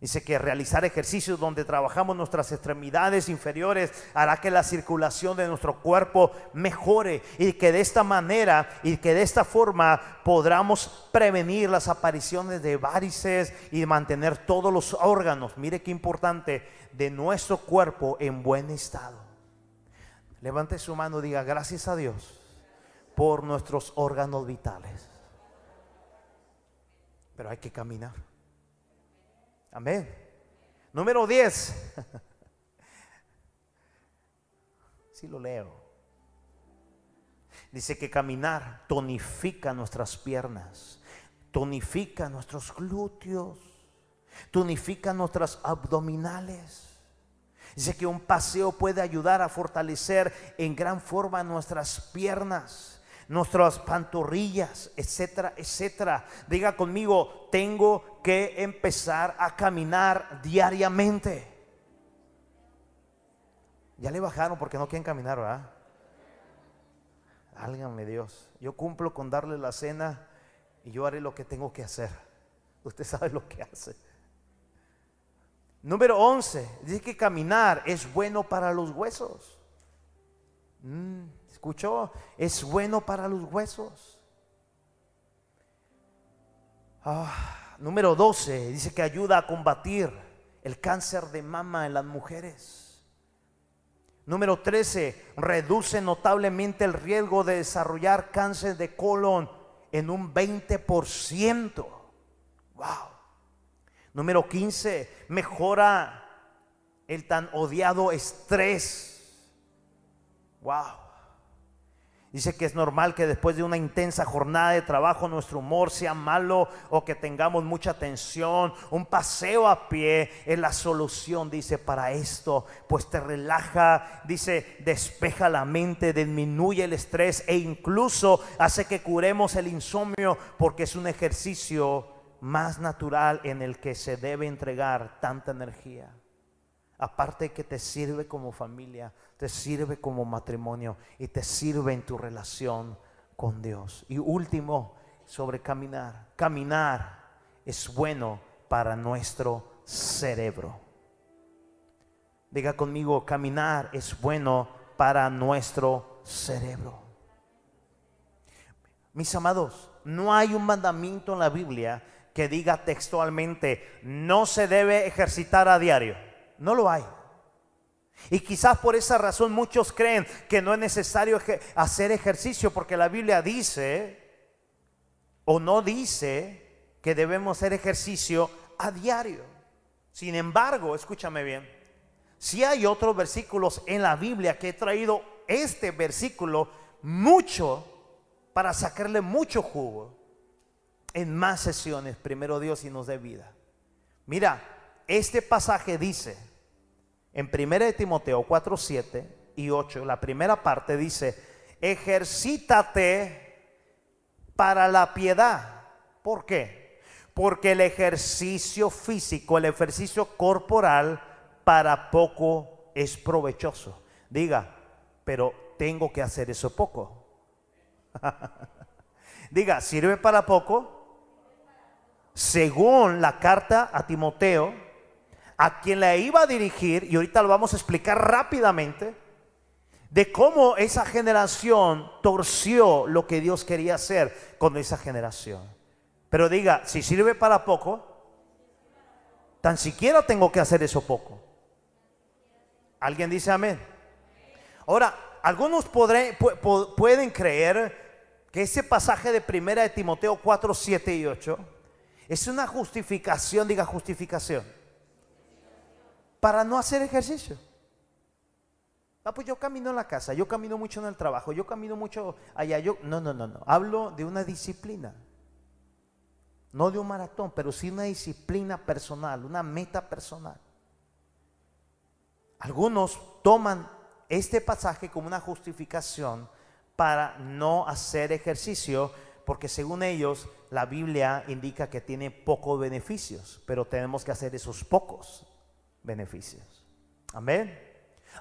Dice que realizar ejercicios donde trabajamos nuestras extremidades inferiores hará que la circulación de nuestro cuerpo mejore y que de esta manera y que de esta forma podamos prevenir las apariciones de varices y mantener todos los órganos, mire qué importante, de nuestro cuerpo en buen estado. Levante su mano diga gracias a Dios por nuestros órganos vitales. Pero hay que caminar. Amén. Número 10. [laughs] Si lo leo. Dice que caminar tonifica nuestras piernas, tonifica nuestros glúteos, tonifica nuestras abdominales. Dice que un paseo puede ayudar a fortalecer en gran forma nuestras piernas nuestras pantorrillas, etcétera, etcétera. Diga conmigo, tengo que empezar a caminar diariamente. Ya le bajaron porque no quieren caminar, ¿verdad? Álgame Dios. Yo cumplo con darle la cena y yo haré lo que tengo que hacer. Usted sabe lo que hace. Número 11. Dice que caminar es bueno para los huesos. Mm. ¿Escuchó? Es bueno para los huesos. Ah, número 12 dice que ayuda a combatir el cáncer de mama en las mujeres. Número 13, reduce notablemente el riesgo de desarrollar cáncer de colon en un 20%. Wow. Número 15, mejora el tan odiado estrés. Wow. Dice que es normal que después de una intensa jornada de trabajo nuestro humor sea malo o que tengamos mucha tensión. Un paseo a pie es la solución, dice, para esto. Pues te relaja, dice, despeja la mente, disminuye el estrés e incluso hace que curemos el insomnio porque es un ejercicio más natural en el que se debe entregar tanta energía. Aparte que te sirve como familia, te sirve como matrimonio y te sirve en tu relación con Dios. Y último, sobre caminar. Caminar es bueno para nuestro cerebro. Diga conmigo, caminar es bueno para nuestro cerebro. Mis amados, no hay un mandamiento en la Biblia que diga textualmente, no se debe ejercitar a diario. No lo hay. Y quizás por esa razón muchos creen que no es necesario hacer ejercicio porque la Biblia dice o no dice que debemos hacer ejercicio a diario. Sin embargo, escúchame bien, si hay otros versículos en la Biblia que he traído este versículo mucho para sacarle mucho jugo en más sesiones, primero Dios y nos dé vida. Mira, este pasaje dice, en 1 Timoteo 4, 7 y 8, la primera parte dice, ejercítate para la piedad. ¿Por qué? Porque el ejercicio físico, el ejercicio corporal, para poco es provechoso. Diga, pero tengo que hacer eso poco. [laughs] Diga, ¿sirve para poco? Según la carta a Timoteo, a quien la iba a dirigir, y ahorita lo vamos a explicar rápidamente, de cómo esa generación torció lo que Dios quería hacer con esa generación. Pero diga, si sirve para poco, tan siquiera tengo que hacer eso poco. ¿Alguien dice amén? Ahora, algunos pueden creer que ese pasaje de primera de Timoteo 4, 7 y 8 es una justificación, diga justificación para no hacer ejercicio. Ah, pues yo camino en la casa, yo camino mucho en el trabajo, yo camino mucho allá. Yo, no, no, no, no. Hablo de una disciplina. No de un maratón, pero sí una disciplina personal, una meta personal. Algunos toman este pasaje como una justificación para no hacer ejercicio, porque según ellos la Biblia indica que tiene pocos beneficios, pero tenemos que hacer esos pocos beneficios. Amén.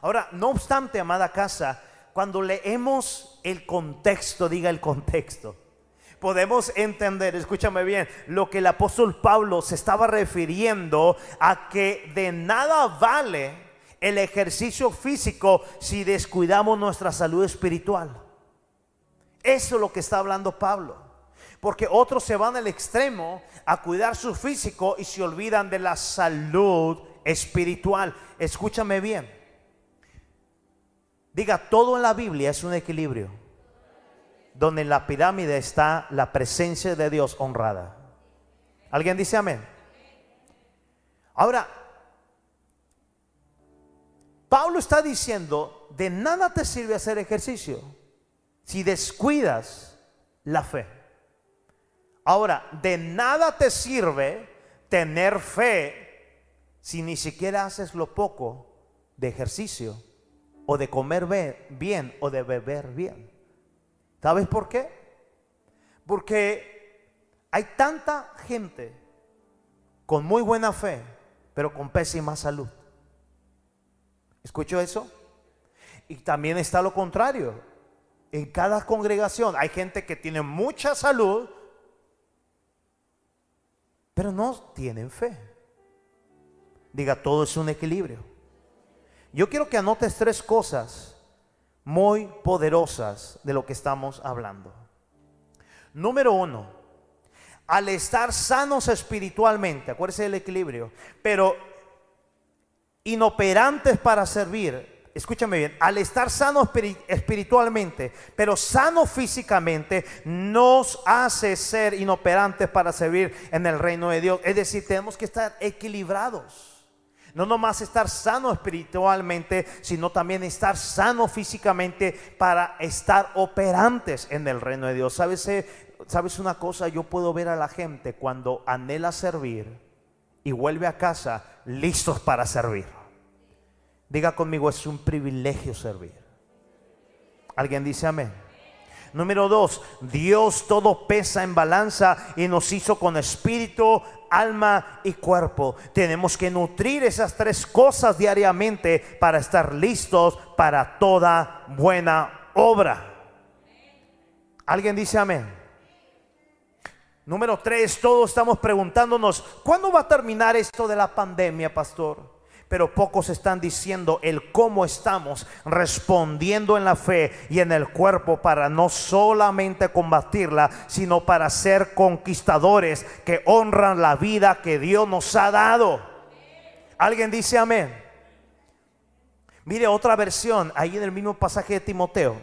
Ahora, no obstante, amada casa, cuando leemos el contexto, diga el contexto, podemos entender, escúchame bien, lo que el apóstol Pablo se estaba refiriendo a que de nada vale el ejercicio físico si descuidamos nuestra salud espiritual. Eso es lo que está hablando Pablo. Porque otros se van al extremo a cuidar su físico y se olvidan de la salud espiritual. Escúchame bien. Diga, todo en la Biblia es un equilibrio. Donde en la pirámide está la presencia de Dios honrada. ¿Alguien dice amén? Ahora, Pablo está diciendo, de nada te sirve hacer ejercicio si descuidas la fe. Ahora, de nada te sirve tener fe si ni siquiera haces lo poco de ejercicio o de comer bien o de beber bien. ¿Sabes por qué? Porque hay tanta gente con muy buena fe, pero con pésima salud. ¿Escucho eso? Y también está lo contrario. En cada congregación hay gente que tiene mucha salud, pero no tienen fe. Diga, todo es un equilibrio. Yo quiero que anotes tres cosas muy poderosas de lo que estamos hablando. Número uno, al estar sanos espiritualmente, acuérdese del equilibrio, pero inoperantes para servir, escúchame bien, al estar sano espiritualmente, pero sano físicamente, nos hace ser inoperantes para servir en el reino de Dios. Es decir, tenemos que estar equilibrados. No nomás estar sano espiritualmente, sino también estar sano físicamente para estar operantes en el reino de Dios. ¿Sabes, eh, ¿Sabes una cosa? Yo puedo ver a la gente cuando anhela servir y vuelve a casa listos para servir. Diga conmigo, es un privilegio servir. ¿Alguien dice amén? Número dos, Dios todo pesa en balanza y nos hizo con espíritu, alma y cuerpo. Tenemos que nutrir esas tres cosas diariamente para estar listos para toda buena obra. ¿Alguien dice amén? Número tres, todos estamos preguntándonos, ¿cuándo va a terminar esto de la pandemia, pastor? Pero pocos están diciendo el cómo estamos respondiendo en la fe y en el cuerpo para no solamente combatirla, sino para ser conquistadores que honran la vida que Dios nos ha dado. ¿Alguien dice amén? Mire otra versión ahí en el mismo pasaje de Timoteo,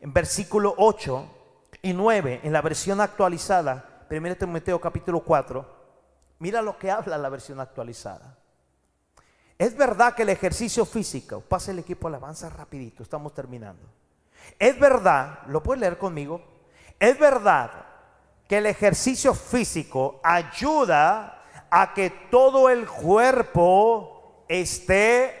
en versículo 8 y 9, en la versión actualizada, 1 Timoteo capítulo 4, mira lo que habla la versión actualizada. Es verdad que el ejercicio físico, pase el equipo alabanza rapidito, estamos terminando. Es verdad, lo puedes leer conmigo, es verdad que el ejercicio físico ayuda a que todo el cuerpo esté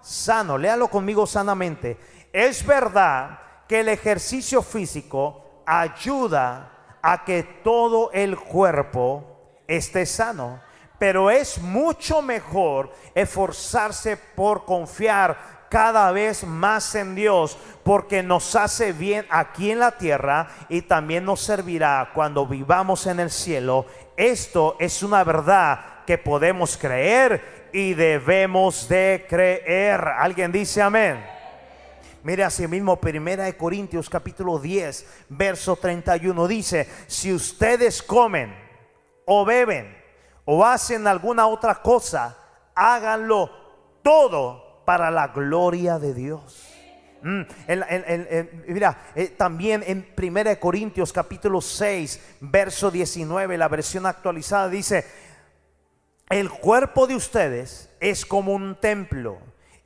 sano. Léalo conmigo sanamente. Es verdad que el ejercicio físico ayuda a que todo el cuerpo esté sano. Pero es mucho mejor esforzarse por confiar cada vez más en Dios, porque nos hace bien aquí en la tierra y también nos servirá cuando vivamos en el cielo. Esto es una verdad que podemos creer y debemos de creer. ¿Alguien dice amén? Mire así mismo, Primera de Corintios capítulo 10, verso 31 dice, si ustedes comen o beben o hacen alguna otra cosa, háganlo todo para la gloria de Dios. Mm, mira, eh, también en 1 Corintios capítulo 6, verso 19, la versión actualizada dice, el cuerpo de ustedes es como un templo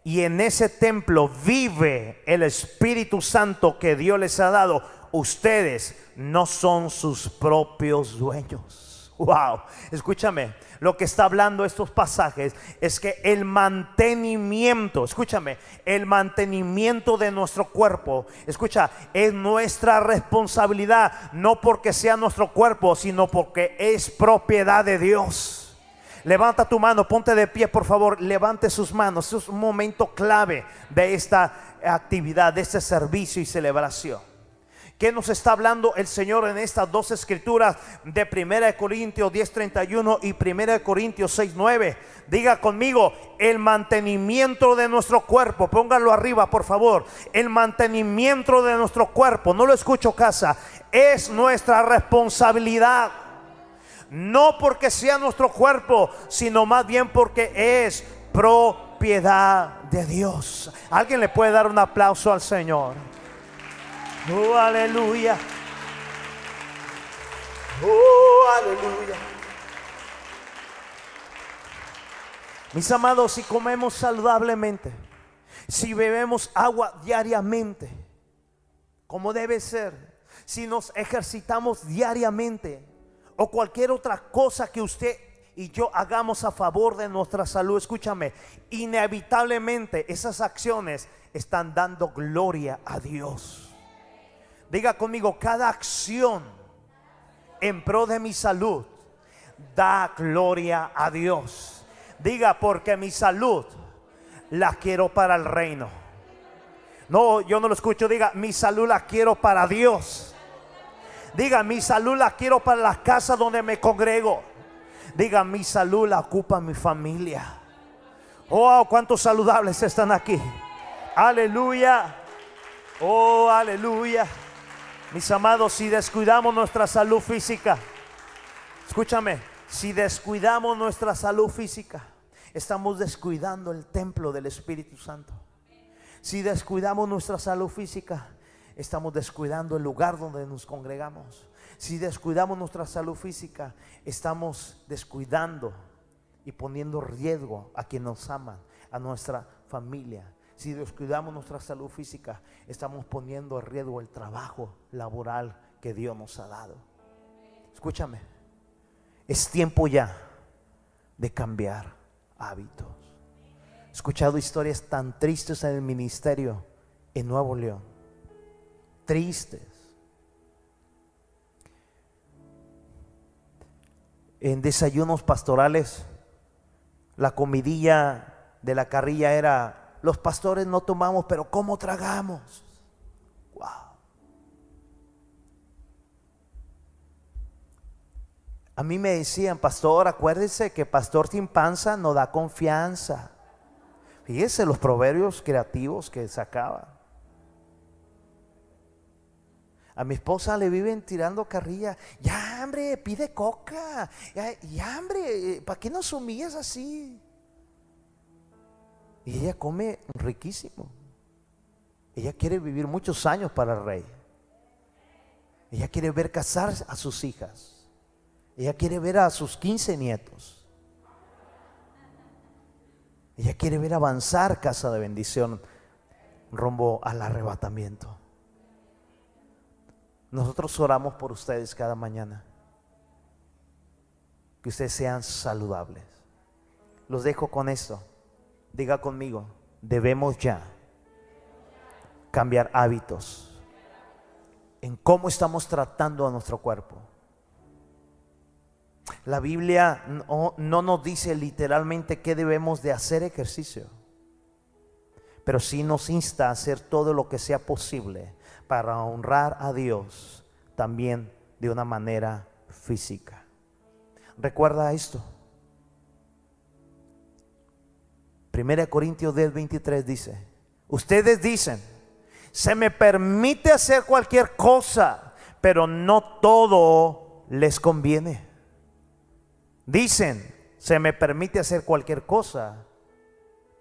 y en ese templo vive el Espíritu Santo que Dios les ha dado. Ustedes no son sus propios dueños. Wow, escúchame, lo que está hablando estos pasajes es que el mantenimiento, escúchame, el mantenimiento de nuestro cuerpo, escucha, es nuestra responsabilidad, no porque sea nuestro cuerpo, sino porque es propiedad de Dios. Levanta tu mano, ponte de pie, por favor. Levante sus manos. Es un momento clave de esta actividad, de este servicio y celebración. ¿Qué nos está hablando el Señor en estas dos escrituras de 1 Corintios 10:31 y 1 Corintios 6:9? Diga conmigo, el mantenimiento de nuestro cuerpo, póngalo arriba por favor, el mantenimiento de nuestro cuerpo, no lo escucho casa, es nuestra responsabilidad. No porque sea nuestro cuerpo, sino más bien porque es propiedad de Dios. ¿Alguien le puede dar un aplauso al Señor? Oh, aleluya. Oh, aleluya. Mis amados, si comemos saludablemente, si bebemos agua diariamente, como debe ser, si nos ejercitamos diariamente, o cualquier otra cosa que usted y yo hagamos a favor de nuestra salud, escúchame, inevitablemente esas acciones están dando gloria a Dios. Diga conmigo, cada acción en pro de mi salud da gloria a Dios. Diga, porque mi salud la quiero para el reino. No, yo no lo escucho. Diga, mi salud la quiero para Dios. Diga, mi salud la quiero para la casa donde me congrego. Diga, mi salud la ocupa mi familia. Oh, cuántos saludables están aquí. Aleluya. Oh, aleluya. Mis amados, si descuidamos nuestra salud física, escúchame, si descuidamos nuestra salud física, estamos descuidando el templo del Espíritu Santo. Si descuidamos nuestra salud física, estamos descuidando el lugar donde nos congregamos. Si descuidamos nuestra salud física, estamos descuidando y poniendo riesgo a quien nos aman, a nuestra familia. Si descuidamos nuestra salud física, estamos poniendo en riesgo el trabajo laboral que Dios nos ha dado. Escúchame, es tiempo ya de cambiar hábitos. He escuchado historias tan tristes en el ministerio en Nuevo León tristes. En desayunos pastorales, la comidilla de la carrilla era, los pastores no tomamos, pero ¿cómo tragamos? Wow. A mí me decían, pastor, acuérdese que pastor sin panza no da confianza. Fíjese los proverbios creativos que sacaba. A mi esposa le viven tirando carrilla. Ya, hombre, pide coca. Ya, hombre, ¿para qué nos humillas así? Y ella come riquísimo. Ella quiere vivir muchos años para el rey. Ella quiere ver casar a sus hijas. Ella quiere ver a sus 15 nietos. Ella quiere ver avanzar casa de bendición rumbo al arrebatamiento. Nosotros oramos por ustedes cada mañana. Que ustedes sean saludables. Los dejo con esto. Diga conmigo, debemos ya cambiar hábitos en cómo estamos tratando a nuestro cuerpo. La Biblia no, no, nos dice literalmente que debemos de hacer ejercicio, pero sí nos insta a hacer todo lo que sea posible para honrar a Dios también de una manera física. Recuerda esto. 1 Corintios 10, 23 dice, ustedes dicen, se me permite hacer cualquier cosa, pero no todo les conviene. Dicen, se me permite hacer cualquier cosa,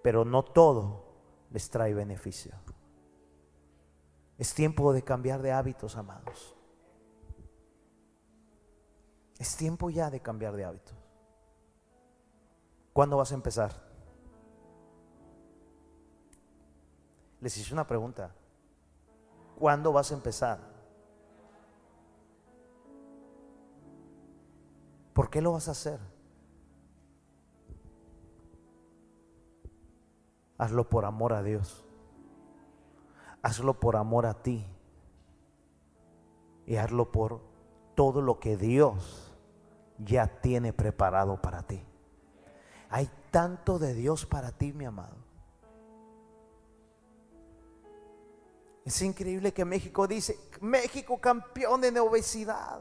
pero no todo les trae beneficio. Es tiempo de cambiar de hábitos, amados. Es tiempo ya de cambiar de hábitos. ¿Cuándo vas a empezar? Les hice una pregunta. ¿Cuándo vas a empezar? ¿Por qué lo vas a hacer? Hazlo por amor a Dios. Hazlo por amor a ti. Y hazlo por todo lo que Dios ya tiene preparado para ti. Hay tanto de Dios para ti, mi amado. Es increíble que México dice, México campeón en obesidad.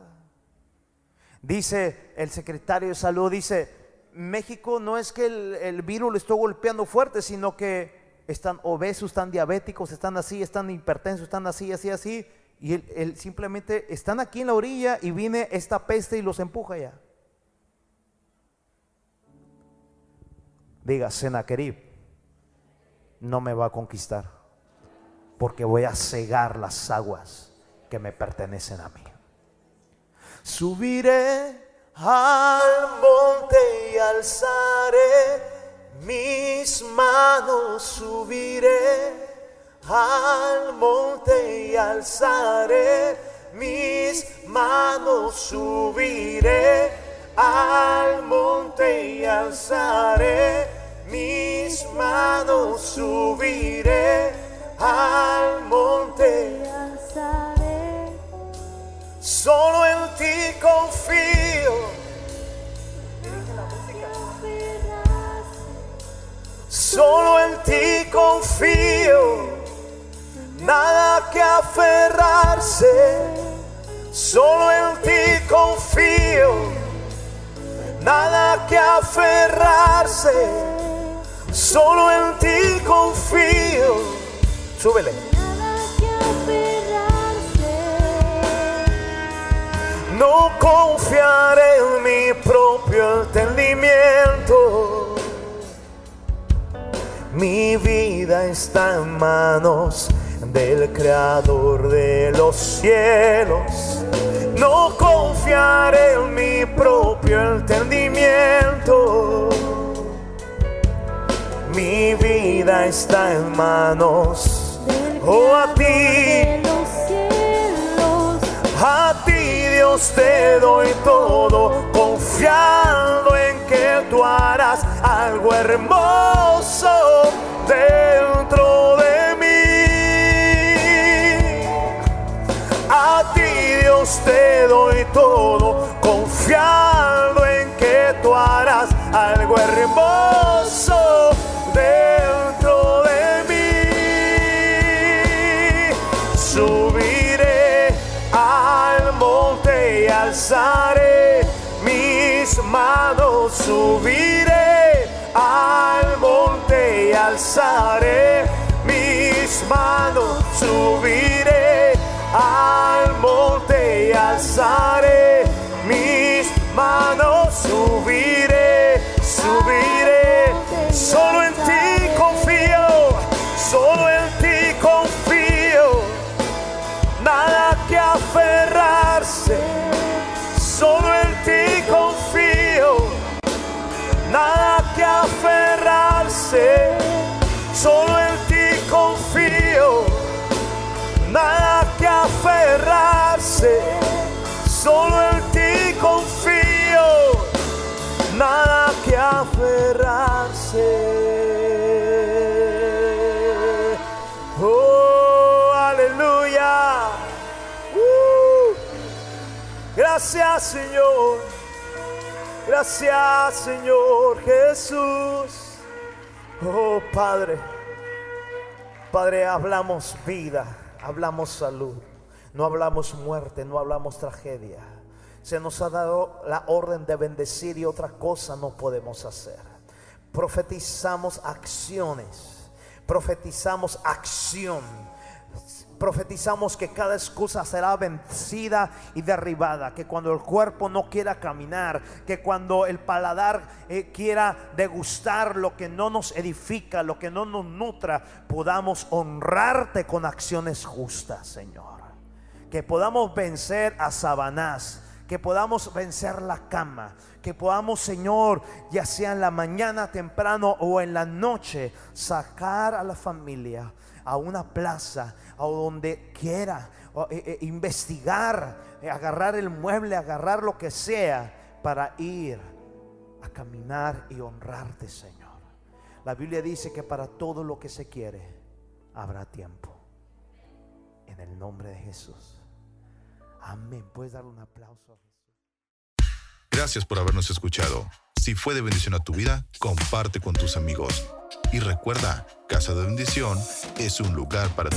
Dice el secretario de salud, dice, México no es que el, virus lo esté golpeando fuerte, sino que están obesos, están diabéticos, están así, están hipertensos, están así, así, así. Y él, simplemente están aquí en la orilla y viene esta peste y los empuja ya. Diga, Senaquerib, no me va a conquistar, porque voy a cegar las aguas que me pertenecen a mí. Subiré al monte y alzaré mis manos, subiré al monte y alzaré mis manos, subiré al monte y alzaré mis manos, subiré al monte. Solo en ti confío Solo en ti confío, nada que aferrarse. Solo en ti confío, nada que aferrarse. Solo en ti confío. Súbele. No confiaré en mi propio entendimiento mi vida está en manos del Creador de los cielos. No confiaré en mi propio entendimiento. Mi vida está en manos, oh a ti. A ti Dios te doy todo, confiando en que tú harás algo hermoso dentro de mí. A ti Dios te doy todo, confiando en que tú harás algo hermoso dentro mis manos, subiré al monte y alzaré mis manos, subiré al monte y alzaré mis manos, subiré, aferrarse, solo en ti confío, nada que aferrarse, solo en ti confío, nada que aferrarse. Oh, aleluya. Uh. Gracias Señor. Gracias Señor Jesús. Oh Padre. Padre, hablamos vida, hablamos salud. No hablamos muerte, no hablamos tragedia. Se nos ha dado la orden de bendecir y otra cosa no podemos hacer. Profetizamos acciones. Profetizamos acción profetizamos que cada excusa será vencida y derribada, que cuando el cuerpo no quiera caminar, que cuando el paladar eh, quiera degustar lo que no nos edifica, lo que no nos nutra, podamos honrarte con acciones justas, Señor. Que podamos vencer a Sabanás, que podamos vencer la cama, que podamos, Señor, ya sea en la mañana temprano o en la noche, sacar a la familia a una plaza o donde quiera, eh, eh, investigar, eh, agarrar el mueble, agarrar lo que sea para ir a caminar y honrarte, Señor. La Biblia dice que para todo lo que se quiere habrá tiempo. En el nombre de Jesús. Amén. Puedes darle un aplauso a Jesús. Gracias por habernos escuchado. Si fue de bendición a tu vida, comparte con tus amigos. Y recuerda, Casa de Bendición es un lugar para ti.